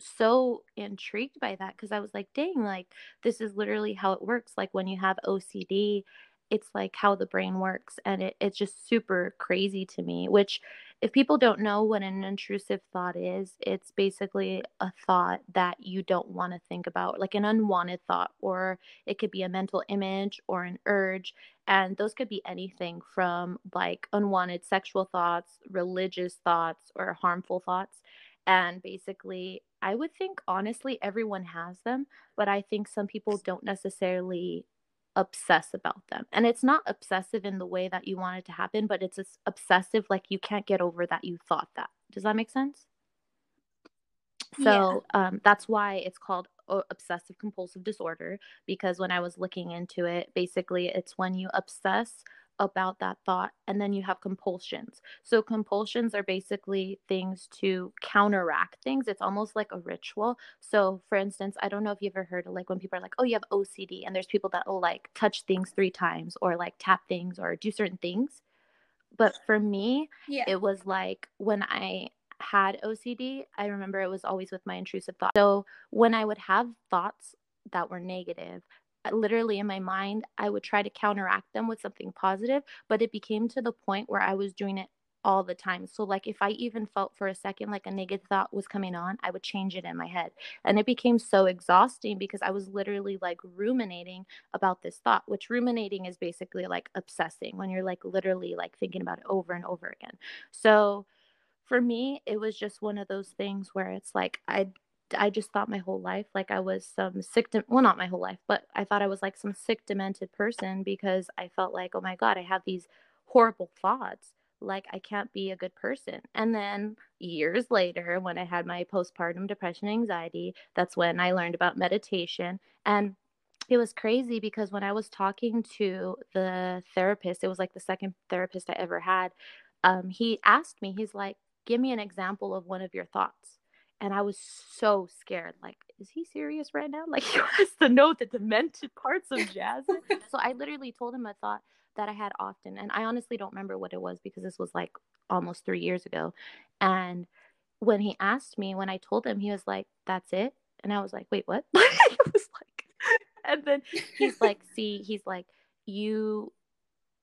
so intrigued by that because I was like, dang, like this is literally how it works. Like when you have OCD, it's like how the brain works. And it, it's just super crazy to me, which if people don't know what an intrusive thought is, it's basically a thought that you don't want to think about, like an unwanted thought, or it could be a mental image or an urge. And those could be anything from like unwanted sexual thoughts, religious thoughts, or harmful thoughts. And basically, I would think honestly everyone has them, but I think some people don't necessarily obsess about them. And it's not obsessive in the way that you want it to happen, but it's obsessive like you can't get over that you thought that. Does that make sense? So yeah. um, that's why it's called obsessive compulsive disorder because when I was looking into it, basically it's when you obsess about that thought and then you have compulsions so compulsions are basically things to counteract things it's almost like a ritual so for instance i don't know if you ever heard of like when people are like oh you have ocd and there's people that will like touch things three times or like tap things or do certain things but for me yeah. it was like when i had OCD, I remember it was always with my intrusive thoughts. So when I would have thoughts that were negative, Uh, literally in my mind, I would try to counteract them with something positive, but it became to the point where I was doing it all the time. So, like, if I even felt for a second like a negative thought was coming on, I would change it in my head. And it became so exhausting because I was literally like ruminating about this thought, which ruminating is basically like obsessing when you're like literally like thinking about it over and over again. So, for me, it was just one of those things where it's like I I just thought my whole life like I was some sick, de- well, not my whole life, but I thought I was like some sick, demented person because I felt like, oh my God, I have these horrible thoughts. Like I can't be a good person. And then years later, when I had my postpartum depression anxiety, that's when I learned about meditation. And it was crazy because when I was talking to the therapist, it was like the second therapist I ever had. Um, he asked me, he's like, give me an example of one of your thoughts and I was so scared. Like, is he serious right now? <laughs> Like, he wants to know the demented parts of Jasmine. <laughs> so I literally told him a thought that I had often, and I honestly don't remember what it was because this was like almost three years ago. And when he asked me, when I told him, he was like, "That's it," and I was like, "Wait, what?" <laughs> I was like, and then he's like, "See," he's like, "You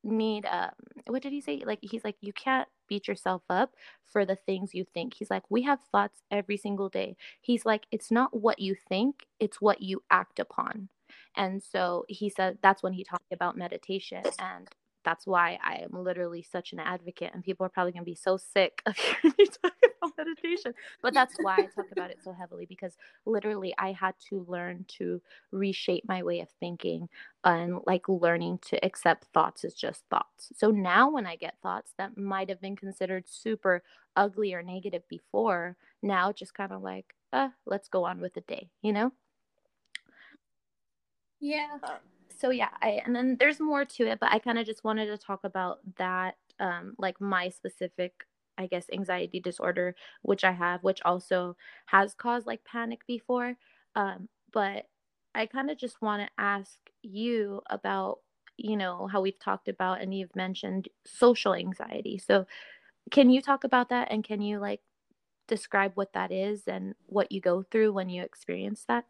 need um what did he say? Like he's like you can't beat yourself up for the things you think. He's like we have thoughts every single day. He's like it's not what you think it's what you act upon. And so he said that's when he talked about meditation and that's why I am literally such an advocate, and people are probably going to be so sick of <laughs> hearing me talk about meditation. But that's why I talk about it so heavily because literally I had to learn to reshape my way of thinking and like learning to accept thoughts as just thoughts. So now when I get thoughts that might have been considered super ugly or negative before, now just kind of like, uh, let's go on with the day, you know? Yeah. So yeah, I and then there's more to it, but I kind of just wanted to talk about that, um, like my specific, I guess, anxiety disorder, which I have, which also has caused like panic before. Um, but I kind of just want to ask you about, you know, how we've talked about and you've mentioned social anxiety. So, can you talk about that and can you like describe what that is and what you go through when you experience that?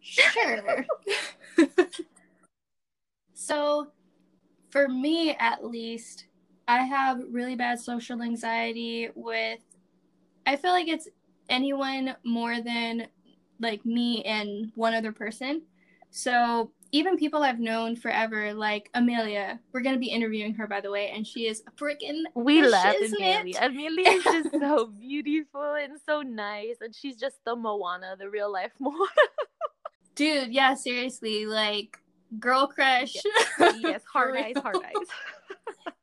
Sure. <laughs> so, for me at least, I have really bad social anxiety with, I feel like it's anyone more than like me and one other person. So, even people I've known forever, like Amelia, we're gonna be interviewing her by the way, and she is freaking. We love Amelia. Amelia is just <laughs> so beautiful and so nice, and she's just the Moana, the real life <laughs> Moana. Dude, yeah, seriously, like girl crush. Yes, yes <laughs> hard eyes, hard eyes. <laughs>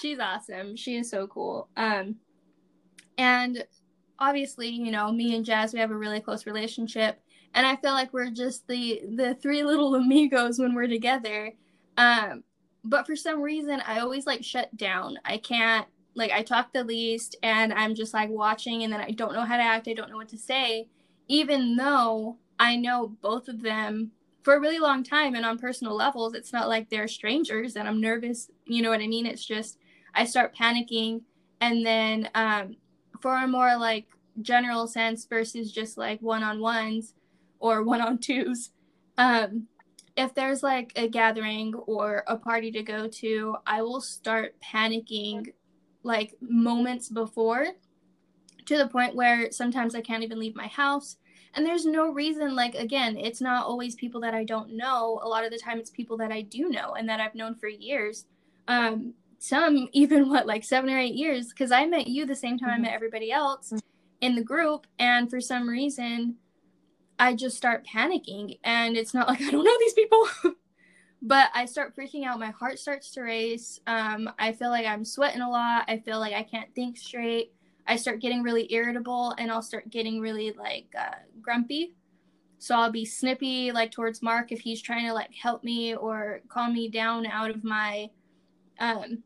She's awesome. She is so cool. Um, and obviously, you know, me and Jas, we have a really close relationship, and I feel like we're just the the three little <laughs> amigos when we're together. Um, but for some reason, I always like shut down. I can't like I talk the least, and I'm just like watching, and then I don't know how to act. I don't know what to say, even though I know both of them for a really long time and on personal levels. It's not like they're strangers and I'm nervous. You know what I mean? It's just I start panicking. And then um, for a more like general sense versus just like one on ones or one on twos, um, if there's like a gathering or a party to go to, I will start panicking like moments before to the point where sometimes I can't even leave my house and there's no reason like again it's not always people that i don't know. A lot of the time it's people that i do know and that i've known for years. Um some <laughs> even what like seven or eight years because i met you the same time mm-hmm. i met everybody else mm-hmm. in the group. And for some reason i just start panicking. And it's not <laughs> like i don't know these people. <laughs> But i start freaking out. My heart starts to race. Um, i feel like i'm sweating a lot. I feel like i can't think straight I start getting really irritable and I'll start getting really like uh, grumpy. So I'll be snippy like towards Mark if he's trying to like help me or calm me down out of my um,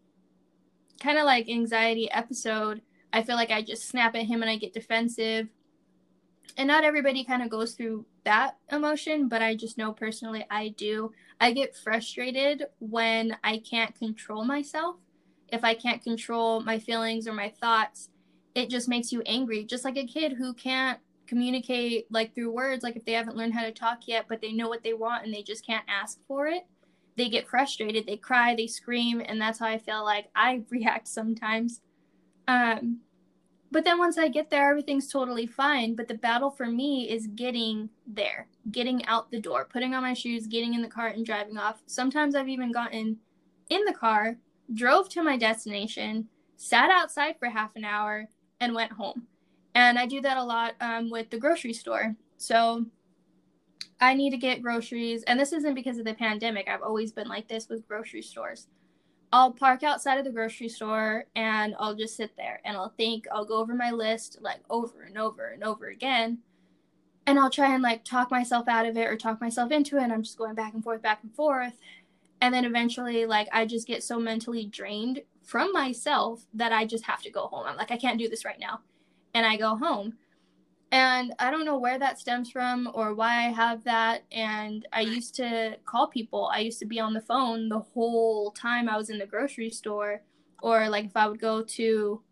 kind of like anxiety episode. I feel like I just snap at him and I get defensive. And not everybody kind of goes through that emotion, but I just know personally I do. I get frustrated when I can't control myself if I can't control my feelings or my thoughts, it just makes you angry. Just like a kid who can't communicate like through words, like if they haven't learned how to talk yet, but they know what they want and they just can't ask for it, they get frustrated, they cry, they scream, and that's how I feel like I <laughs> react sometimes. Um, but then once I get there, everything's totally fine. But the battle for me is getting there, getting out the door, putting on my shoes, getting in the car, and driving off. Sometimes I've even gotten in the car, drove to my destination, sat outside for half an hour, and went home. And I do that a lot um, with the grocery store. So I need to get groceries. And this isn't because of the pandemic. I've always been like this with grocery stores. I'll park outside of the grocery store and I'll just sit there and I'll think, I'll go over my list like over and over and over again. And I'll try and like talk myself out of it or talk myself into it. And I'm just going back and forth, back and forth. And then eventually, like, I just get so mentally drained from myself that I just have to go home. I'm like, I can't do this right now. And I go home. And I don't know where that stems from or why I have that. And I used to call people. I used to be on the phone the whole time I was in the grocery store. Or like if I would go to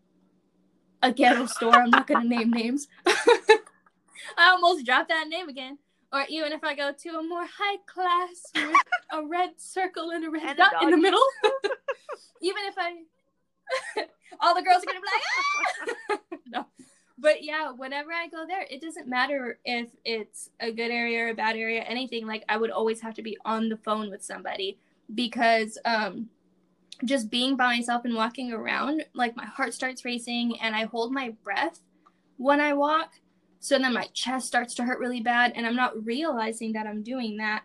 a ghetto store, I'm not going to name names. <laughs> I almost dropped that name again. Or even if I go to a more high class <laughs> with a red circle and a red and dot a in the middle. <laughs> even if I, <laughs> all the girls are to be like, ah! no but yeah, whenever I go there, it doesn't matter if it's a good area or a bad area, anything. Like I would always have to be on the phone with somebody because um just being by myself and walking around, like my heart starts racing and I hold my breath when I walk. So then my chest starts to hurt really bad and I'm not realizing that I'm doing that.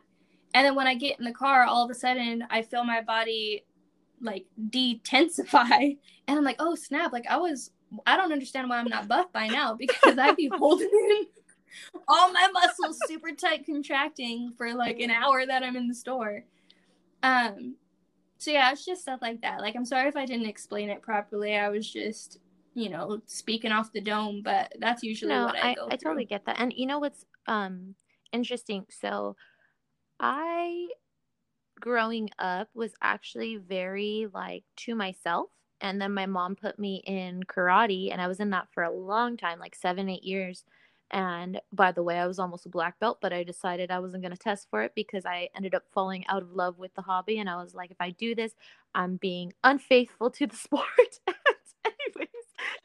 And then when I get in the car, all of a sudden I feel my body like detensify <laughs> and I'm like, oh snap, like I was I don't understand why I'm not buff by now <laughs> because I'd be holding in <laughs> all my muscles super tight contracting for like an hour that I'm in the store. Um so yeah, it's just stuff like that. Like I'm sorry if I didn't explain it properly. I was just, you know, speaking off the dome, but that's usually no, what I, I go. I totally get that. And you know what's um interesting? So I growing up was actually very like to myself and then my mom put me in karate and i was in that for a long time like seven eight years and by the way i was almost a black belt but i decided i wasn't going to test for it because i ended up falling out of love with the hobby and i was like if i do this i'm being unfaithful to the <laughs> sport <laughs> anyways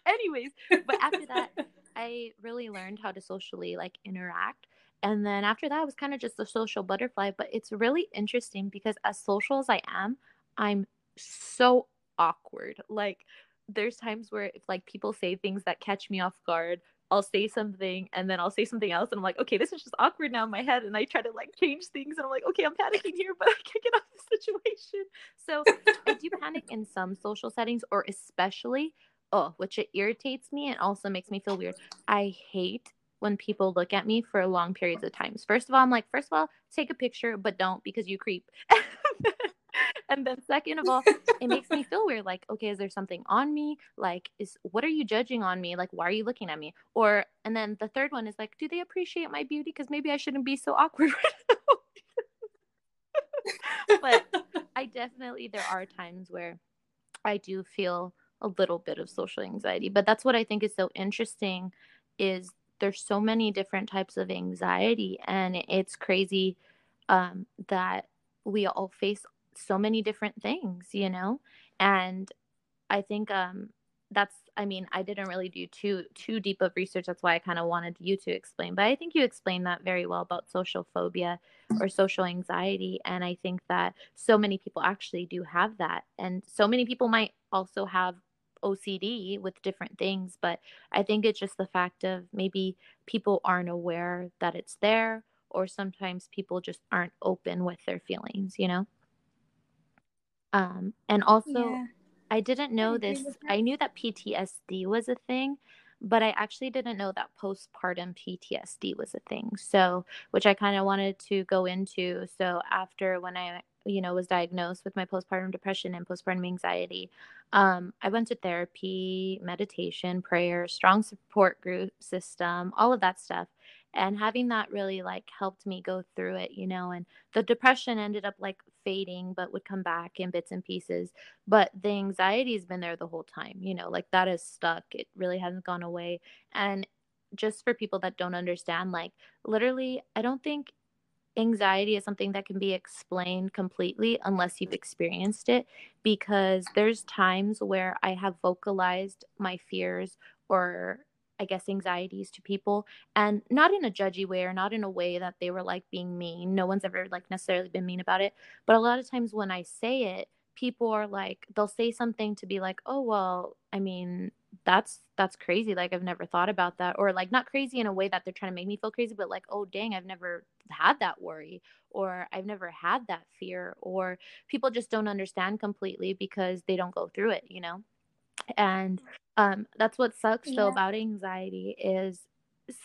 anyways but after that <laughs> i really learned how to socially like interact and then after that i was kind of just a social butterfly but it's really interesting because as social as i am i'm so awkward. Like there's times where if like people say things that catch me off guard, I'll say something and then I'll say something else and I'm like, okay, this is just awkward now in my head. And I try to like change things and I'm like, okay, I'm panicking here, but <laughs> I can't get out of the situation. So I do panic in some social settings or especially, oh, which it irritates me and also makes me feel weird. I hate when people look at me for long periods of times. First of all, I'm like, first of all, take a picture, but don't because you creep. <laughs> and then second of all, it makes me feel weird. Like, okay, is there something on me? Like, is what are you judging on me? Like, why are you looking at me? Or and then the third one is like, do they appreciate my beauty? Because maybe I shouldn't be so awkward right <laughs> but I definitely there are times where I do feel a little bit of social anxiety. But that's what I think is so interesting is there's so many different types of anxiety and it's crazy um, that we all face so many different things, you know? And I think um that's I mean, I didn't really do too too deep of research. That's why I kind of wanted you to explain. But I think you explained that very well about social phobia or social anxiety. And I think that so many people actually do have that. And so many people might also have OCD with different things. But I think it's just the fact of maybe people aren't aware that it's there, or sometimes people just aren't open with their feelings, you know? Um, and also, yeah. I didn't know I this. I knew that PTSD was a thing, but I actually didn't know that postpartum PTSD was a thing. So, which I kind of wanted to go into. So, after when I, you know, was diagnosed with my postpartum depression and postpartum anxiety, um, I went to therapy, meditation, prayer, strong support group system, all of that stuff. and having that really like helped me go through it you know and the depression ended up like fading but would come back in bits and pieces. But the anxiety's been there the whole time you know like that is stuck. It really hasn't gone away. And just for people that don't understand like literally i don't think anxiety is something that can be explained completely unless you've experienced it because there's times where I have vocalized my fears or I guess anxieties to people and not in a judgy way or not in a way that they were like being mean. No one's ever like necessarily been mean about it, but a lot of times when I say it, people are like they'll say something to be like, "Oh, well, I mean, that's that's crazy like i've never thought about that or like not crazy in a way that they're trying to make me feel crazy but like oh dang i've never had that worry or i've never had that fear or people just don't understand completely because they don't go through it you know and um that's what sucks yeah. though about anxiety is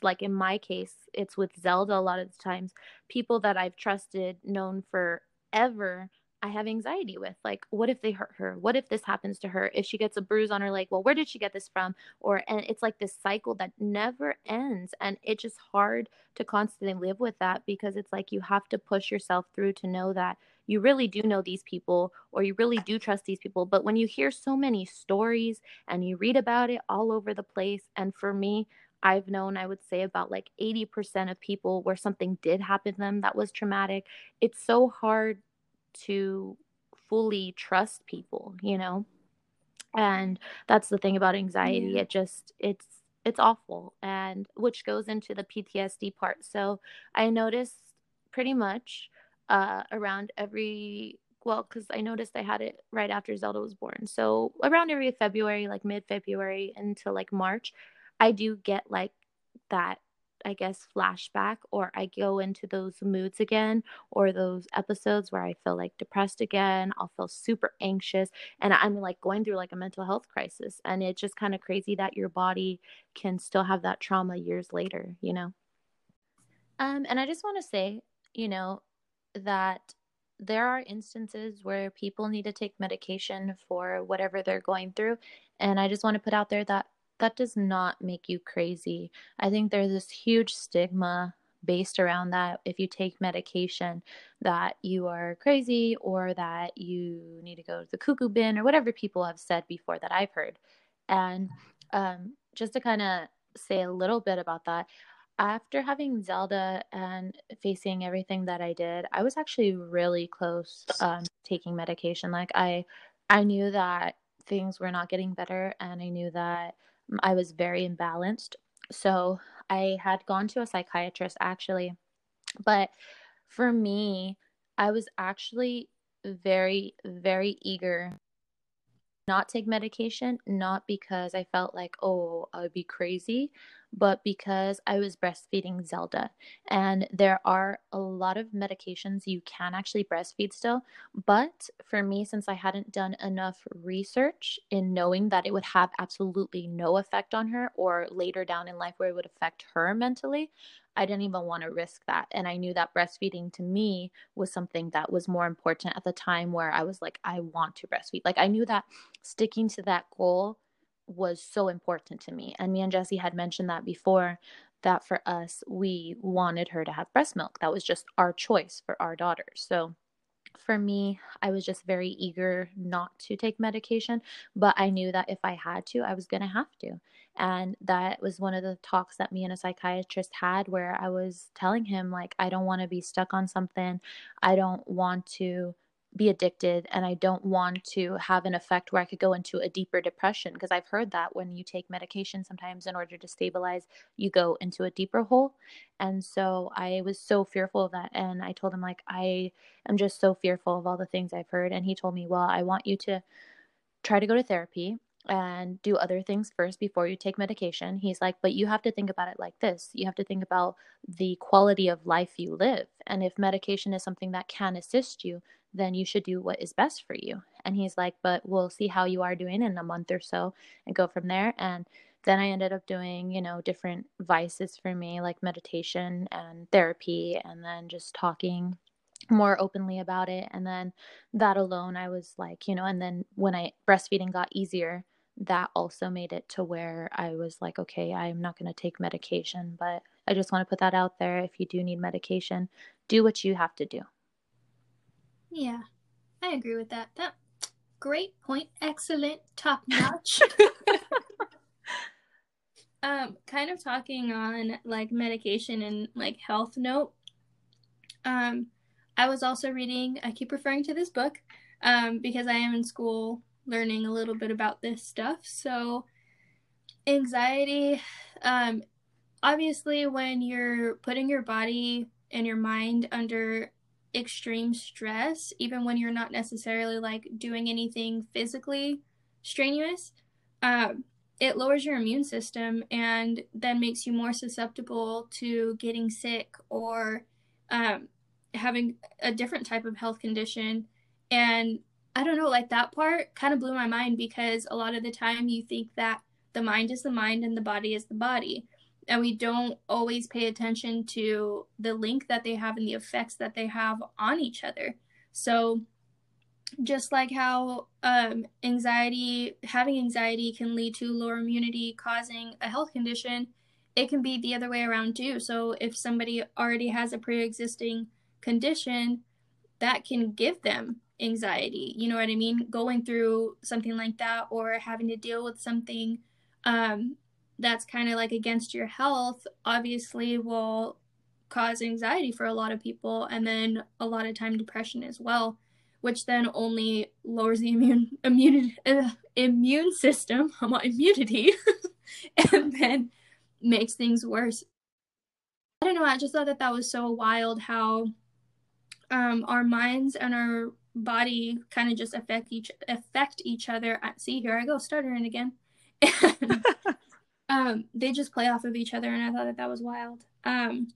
like in my case it's with zelda a lot of the times people that i've trusted known forever I have anxiety with. Like, what if they hurt her? What if this happens to her? If she gets a bruise on her leg, well, where did she get this from? Or, and it's like this cycle that never ends. And it's just hard to constantly live with that because it's like you have to push yourself through to know that you really do know these people or you really do trust these people. But when you hear so many stories and you read about it all over the place, and for me, I've known, I would say, about like 80% of people where something did happen to them that was traumatic. It's so hard to fully trust people, you know? And that's the thing about anxiety. Yeah. It just it's it's awful and which goes into the PTSD part. So I noticed pretty much uh, around every well because i noticed i had it right after zelda was born so around every february like mid february until like march i do get like that I guess, flashback, or I go into those moods again, or those episodes where I feel like depressed again. I'll feel super anxious, and I'm like going through like a mental health crisis. And it's just kind of crazy that your body can still have that trauma years later, you know? Um, and I just want to say, you know, that there are instances where people need to take medication for whatever they're going through. And I just want to put out there that that does not make you crazy. I think there's this huge stigma based around that if you take medication that you are crazy or that you need to go to the cuckoo bin or whatever people have said before that I've heard. And um, just to kind of say a little bit about that, after having Zelda and facing everything that I did, I was actually really close um, taking medication. Like I, I knew that things were not getting better, and I knew that I was very imbalanced. So I had gone to a psychiatrist actually. But for me, I was actually very, very eager not take medication, not because I felt like, oh, I would be crazy, but because I was breastfeeding Zelda. And there are a lot of medications you can actually breastfeed still. But for me, since I hadn't done enough research in knowing that it would have absolutely no effect on her or later down in life where it would affect her mentally, I didn't even want to risk that. And I knew that breastfeeding to me was something that was more important at the time where I was like, I want to breastfeed. Like, I knew that sticking to that goal was so important to me. And me and Jesse had mentioned that before that for us, we wanted her to have breast milk. That was just our choice for our daughter. So for me, I was just very eager not to take medication, but I knew that if I had to, I was going to have to. And that was one of the talks that me and a psychiatrist had where I was telling him, like, I don't want to be stuck on something. I don't want to be addicted and I don't want to have an effect where I could go into a deeper depression because I've heard that when you take medication sometimes in order to stabilize you go into a deeper hole. And so I was so fearful of that and I told him like I am just so fearful of all the things I've heard and he told me well I want you to try to go to therapy and do other things first before you take medication. He's like, but you have to think about it like this. You have to think about the quality of life you live. And if medication is something that can assist you, then you should do what is best for you. And he's like, but we'll see how you are doing in a month or so and go from there. And then I ended up doing, you know, different vices for me, like meditation and therapy, and then just talking more openly about it. And then that alone, I was like, you know, and then when I breastfeeding got easier, that also made it to where I was like, okay, I'm not going to take medication. But I just want to put that out there. If you do need medication, do what you have to do. Yeah, I agree with that. That great point. Excellent. Top notch. <laughs> um, kind of talking on like medication and like health note. Um, I was also reading. I keep referring to this book, um, because I am in school learning a little bit about this stuff. So, anxiety, um, obviously, when you're putting your body and your mind under extreme stress, even when you're not necessarily like doing anything physically strenuous, um, it lowers your immune system and then makes you more susceptible to getting sick or um, having a different type of health condition. And I don't know, like that part kind of blew my mind because a lot of the time you think that the mind is the mind and the body is the body and we don't always pay attention to the link that they have and the effects that they have on each other. So, just like how um, anxiety, having anxiety can lead to lower immunity, causing a health condition, it can be the other way around too. So, if somebody already has a pre existing condition, that can give them anxiety. You know what I mean? Going through something like that or having to deal with something um, that's kind of like against your health obviously will cause anxiety for a lot of people and then a lot of time depression as well which then only lowers the immune <laughs> immune uh, immune system <laughs> immunity <laughs> and then makes things worse i don't know i just thought that that was so wild how um, our minds and our body kind of just affect each affect each other see here i go stuttering again <laughs> um, they just play off of each other, and I thought that that was wild. Um,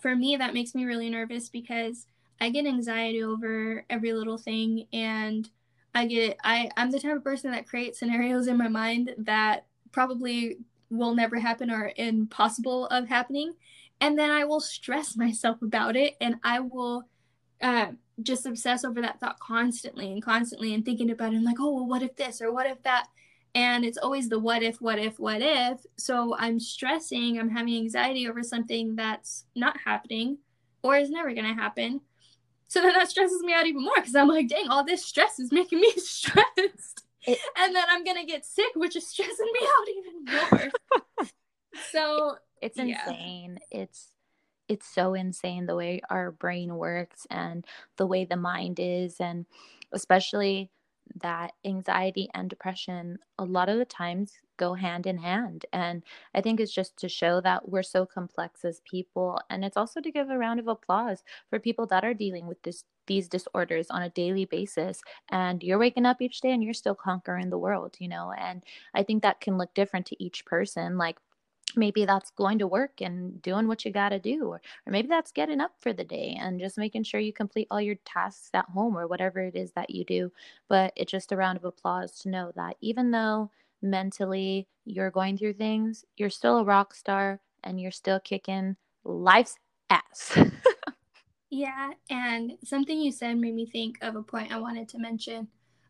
for me, that makes me really nervous because I get anxiety over every little thing, and I get I I'm the type of person that creates scenarios in my mind that probably will never happen or impossible of happening, and then I will stress <laughs> myself about it, and I will. Uh, just obsess over that thought constantly and constantly and thinking about it. I'm like, oh, well, what if this or what if that? and it's always the what if what if what if so i'm stressing i'm having anxiety over something that's not happening or is never going to happen so then that stresses me out even more because i'm like dang all this stress is making me <laughs> stressed it, and then i'm going to get sick which is <laughs> stressing me out even more <laughs> so it's insane yeah. it's it's so insane the way our brain works and the way the mind is and especially that anxiety and depression a lot of the times go hand in hand. And i think it's just to show that we're so complex as people and it's also to give a round of applause for people that are dealing with this these disorders on a daily basis. And you're waking up each day and you're still conquering the world you know and i think that can look different to each person. Like maybe that's going to work and doing what you got to do or, or maybe that's getting up for the day and just making sure you complete all your tasks at home or whatever it is that you do. But it's just a round of applause to know that even though mentally you're going through things you're still a rock star and you're still kicking life's ass. <laughs> Yeah and something you said made me think of a point i wanted to mention.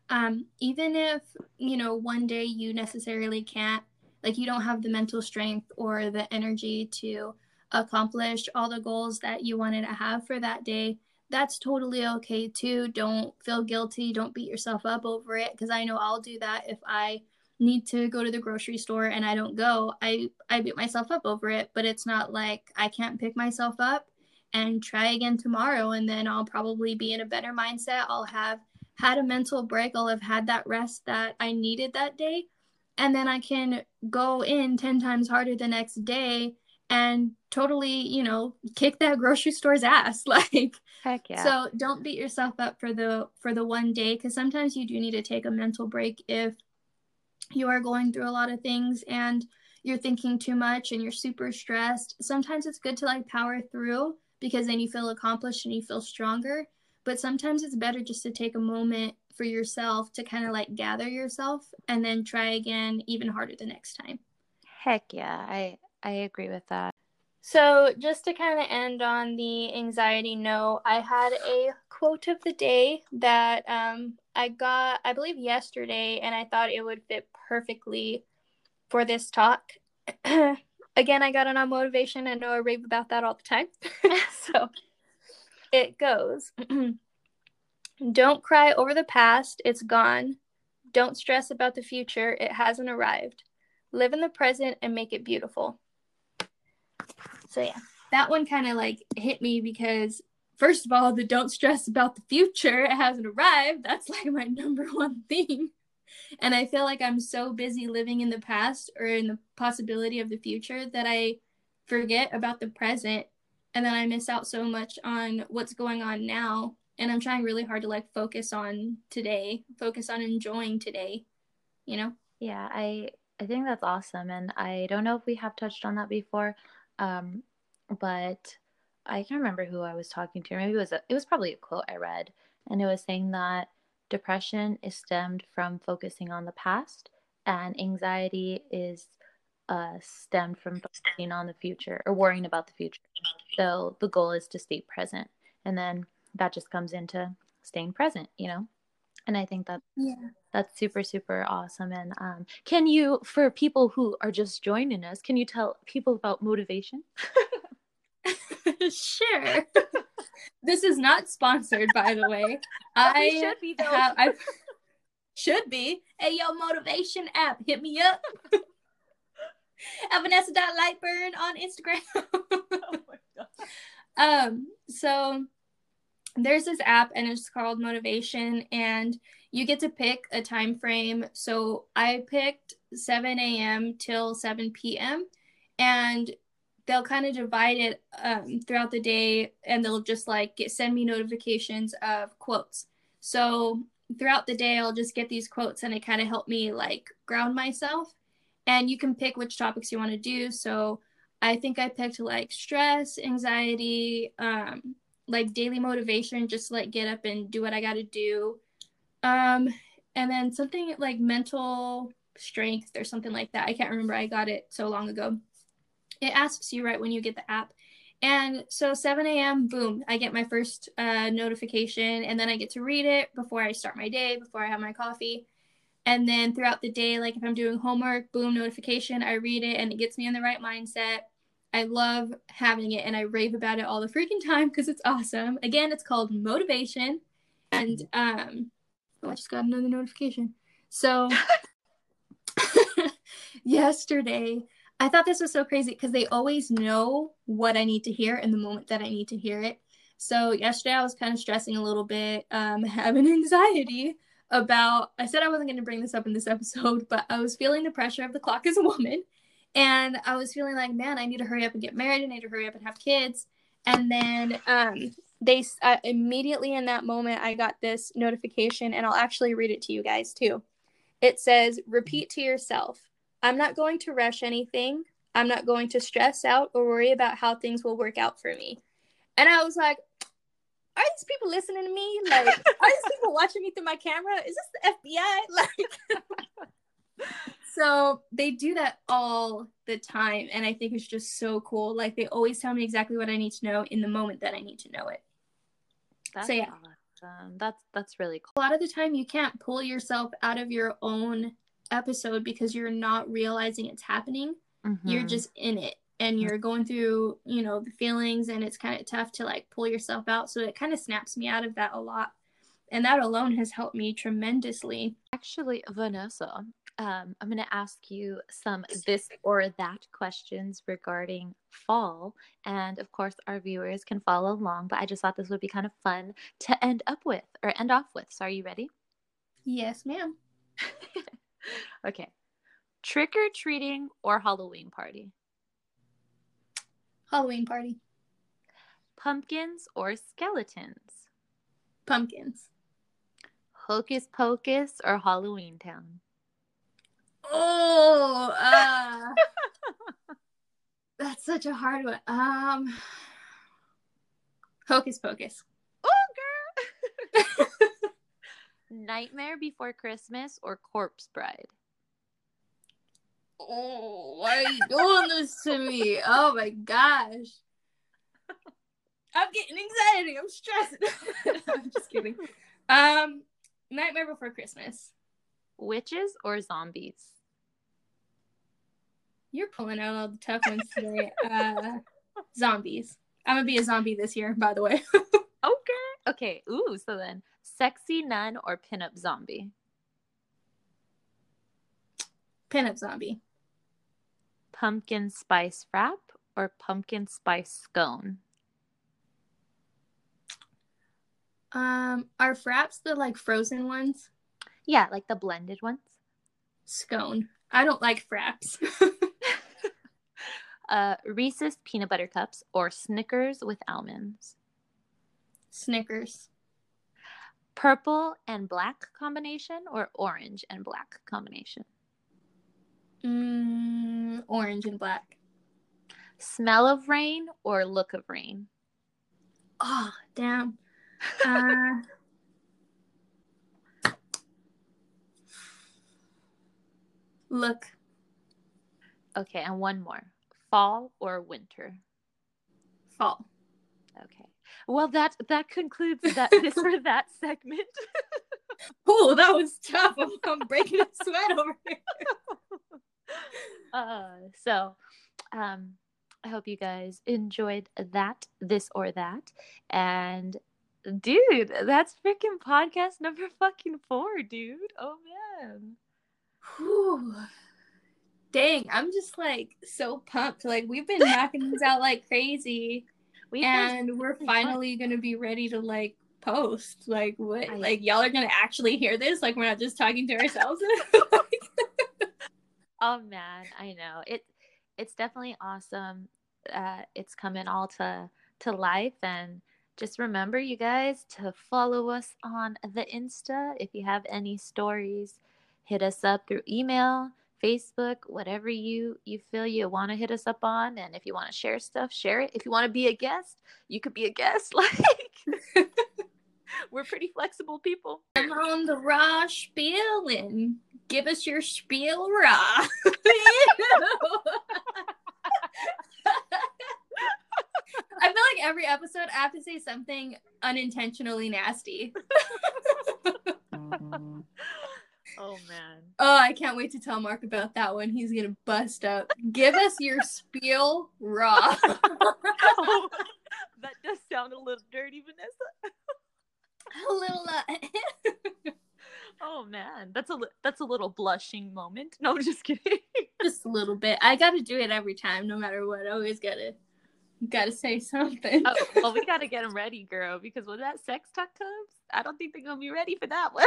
Um, even if you know one day you necessarily can't like you don't have the mental strength or the energy to accomplish all the goals that you wanted to have for that day. That's totally okay too. Don't feel guilty. Don't beat yourself up over it because i know i'll do that if i need to go to the grocery store and i don't go. I i beat myself up over it but it's not like i can't pick myself up and try again tomorrow and then i'll probably be in a better mindset. I'll have had a mental break. I'll have had that rest that i needed that day and then I can go in 10 times harder the next day and totally, you know, kick that grocery store's ass <laughs> like heck yeah. So don't beat yourself up for the for the one day cuz sometimes you do need to take a mental break if you are going through a lot of things and you're thinking too much and you're super stressed. Sometimes it's good to like power through because then you feel accomplished and you feel stronger. But sometimes it's better just to take a moment for yourself to kind of like gather yourself and then try again even harder the next time. Heck yeah, I I agree with that. So, just to kind of end on the anxiety note, I had a quote of the day that um, I got, I believe, yesterday, and I thought it would fit perfectly for this talk. <clears throat> Again, I got it on motivation. I know I rave about that all the time. <laughs> so it goes <clears throat> Don't cry over the past, it's gone. Don't stress about the future, it hasn't arrived. Live in the present and make it beautiful. So, yeah, that one kind of like hit me because first of all, the don't stress about the future, it hasn't arrived. That's like my <laughs> number one thing. And I feel like I'm so busy living in the past or in the possibility of the future that I forget about the present and then I miss out so much on what's going on now. And I'm trying really hard to like focus on today, focus on enjoying today, you know? Yeah, I I think that's awesome and I don't know if we have touched on that before. Um but I can't remember who I was talking to. Maybe it was a, it was probably a quote I read, and it was saying that depression is stemmed from focusing on the past, and anxiety is uh, stemmed from focusing on the future or worrying about the future. So the goal is to stay present, and then that just comes into staying present, you know. And I think that yeah. that's super super awesome. And um, can you, for people who are just joining us, can you tell people about motivation? <laughs> sure. this is not sponsored, by the way. <laughs> I should be though. Have, I <laughs> should be. Hey, yo, motivation app, hit me up. At Vanessa.lightburn on Instagram. oh my god. Um, so there's this app and it's called Motivation, and you get to pick a time frame. So I picked 7 a.m. till 7 p.m. And they'll kind of divide it um, throughout the day and they'll just like get, send me notifications of quotes so throughout the day i'll just get these quotes and it kind of help me like ground myself and you can pick which topics you want to do so i think i picked like stress anxiety um, like daily motivation just like get up and do what i got to do um, and then something like mental strength or something like that i can't remember i got it so long ago it asks you right when you get the app. And so 7 a.m., boom, I get my first uh, notification, and then I get to read it before I start my day, before I have my coffee. And then throughout the day, like if I'm doing homework, boom, notification, I read it, and it gets me in the right mindset. I love having it, and I rave about it all the freaking time because it's awesome. Again, it's called Motivation. And um, oh, I just got another notification. So <laughs> yesterday, I thought this was so crazy because they always know what I need to hear in the moment that I need to hear it. So yesterday I was kind of stressing a little bit, um, <laughs> having anxiety about. I said I wasn't going to bring this up in this episode, but I was feeling the pressure of the clock as a woman, and I was feeling like, man, I need to hurry up and get married. I need to hurry up and have kids. And then um, they uh, immediately in that moment I got this notification, and I'll actually read it to you guys too. It says, "Repeat to yourself." I'm not going to rush anything. I'm not going to stress out or worry about how things will work out for me. And I was like, are these people listening to me? Like, are these people <laughs> watching me through my camera? Is this the FBI? <laughs> Like, so they do that all the time. And I think it's just so cool. Like, they always tell me exactly what I need to know in the moment that I need to know it. That's so, yeah. Awesome. That's, that's really cool. A lot of the time, you can't pull yourself out of your own episode because you're not realizing it's happening. Mm-hmm. You're just in it and you're going through, you know, the feelings and it's kind of tough to like pull yourself out. So it kind of snaps me out of that a lot. And that alone has helped me tremendously. Actually, Vanessa, um, I'm going to ask you some this or that questions regarding fall. And of course, our viewers can follow along, but I just thought this would be kind of fun to end up with or end off with. So, are you ready? Yes, ma'am. <laughs> okay. Trick or treating or Halloween party? Halloween party. Pumpkins or skeletons? Pumpkins. Hocus Pocus or Halloweentown? Oh, uh, that's such a hard one. Um, Hocus Pocus. Oh, girl. <laughs> Nightmare Before Christmas or Corpse Bride? Oh, why are you doing this to me? Oh my gosh. I'm getting anxiety. I'm stressed. <laughs> I'm just kidding. Um, Nightmare Before Christmas. Witches or zombies? You're pulling out all the tough ones today. uh, zombies. I'm gonna be a zombie this year, by the way. <laughs> Okay. Okay. Ooh, so then sexy nun or pinup zombie? Pinup zombie. Pumpkin spice frap or pumpkin spice scone? Um, are fraps the like frozen ones? Yeah, like the blended ones. Scone. I don't like fraps. <laughs> uh, Reese's peanut butter cups or Snickers with almonds? Snickers. Purple and black combination or orange and black combination? Mm, orange and black. Smell of rain or look of rain? Oh, damn. <laughs> Uh, look. Okay, and one more. Fall or winter? Fall. Okay. Well, that that concludes that <laughs> this for that segment. <laughs> Oh, that was tough. I'm, I'm breaking a sweat over here. <laughs> uh, so, um, I hope you guys enjoyed that, this or that, and dude, that's freaking podcast number fucking four, dude. Oh man. Whew. Dang, I'm just like so pumped. Like we've been <laughs> knocking these out like crazy, We and we're fun. finally gonna be ready to like post. Like what? I- Like y'all are gonna actually hear this? Like we're not just talking to ourselves. <laughs> Oh man, I know it. It's definitely awesome. Uh, it's coming all to to life, and just remember, you guys, to follow us on the Insta. If you have any stories, hit us up through email, Facebook, whatever you you feel you want to hit us up on. And if you want to share stuff, share it. If you want to be a guest, you could be a guest. <laughs> Like <laughs> we're pretty flexible people. I'm on the raw spiel and give us your spiel raw. <laughs> I feel like every episode I have to say something unintentionally nasty. Mm-hmm. Oh man. Oh, I can't wait to tell Mark about that one. He's gonna bust up. Give us your spiel raw. <laughs> <laughs> oh, that does sound a little dirty, Vanessa. A little. Uh, <laughs> Oh man, that's a li- that's a little blushing moment. No, I'm just kidding. just a little bit. I gotta do it every time, no matter what. I always gotta, gotta say something. oh, well, we gotta get them ready, girl, because when that sex talk comes, I don't think they're gonna be ready for that one.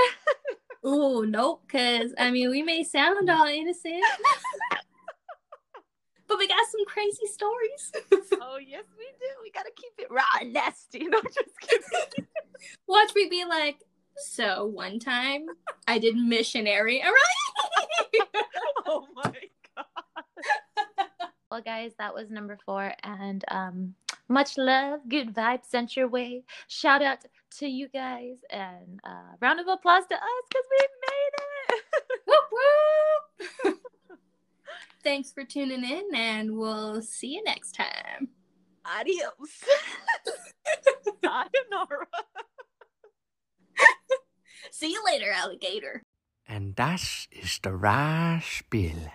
Oh nope, because I mean we may sound all innocent, <laughs> but we got some crazy stories. <laughs> oh yes, we do. We gotta keep it raw and nasty. <laughs> No, just kidding. Watch me be like, so one time I did missionary. All right. oh my god. well, guys, that was number four, and um, much love, good vibes sent your way. Shout out to you guys, and uh, round of applause to us because we made it. <laughs> Whoop, whoop. <laughs> Thanks for tuning in, and we'll see you next time. Adios. <laughs> Sayonara. See you later, alligator. And das ist der Raw Spiel.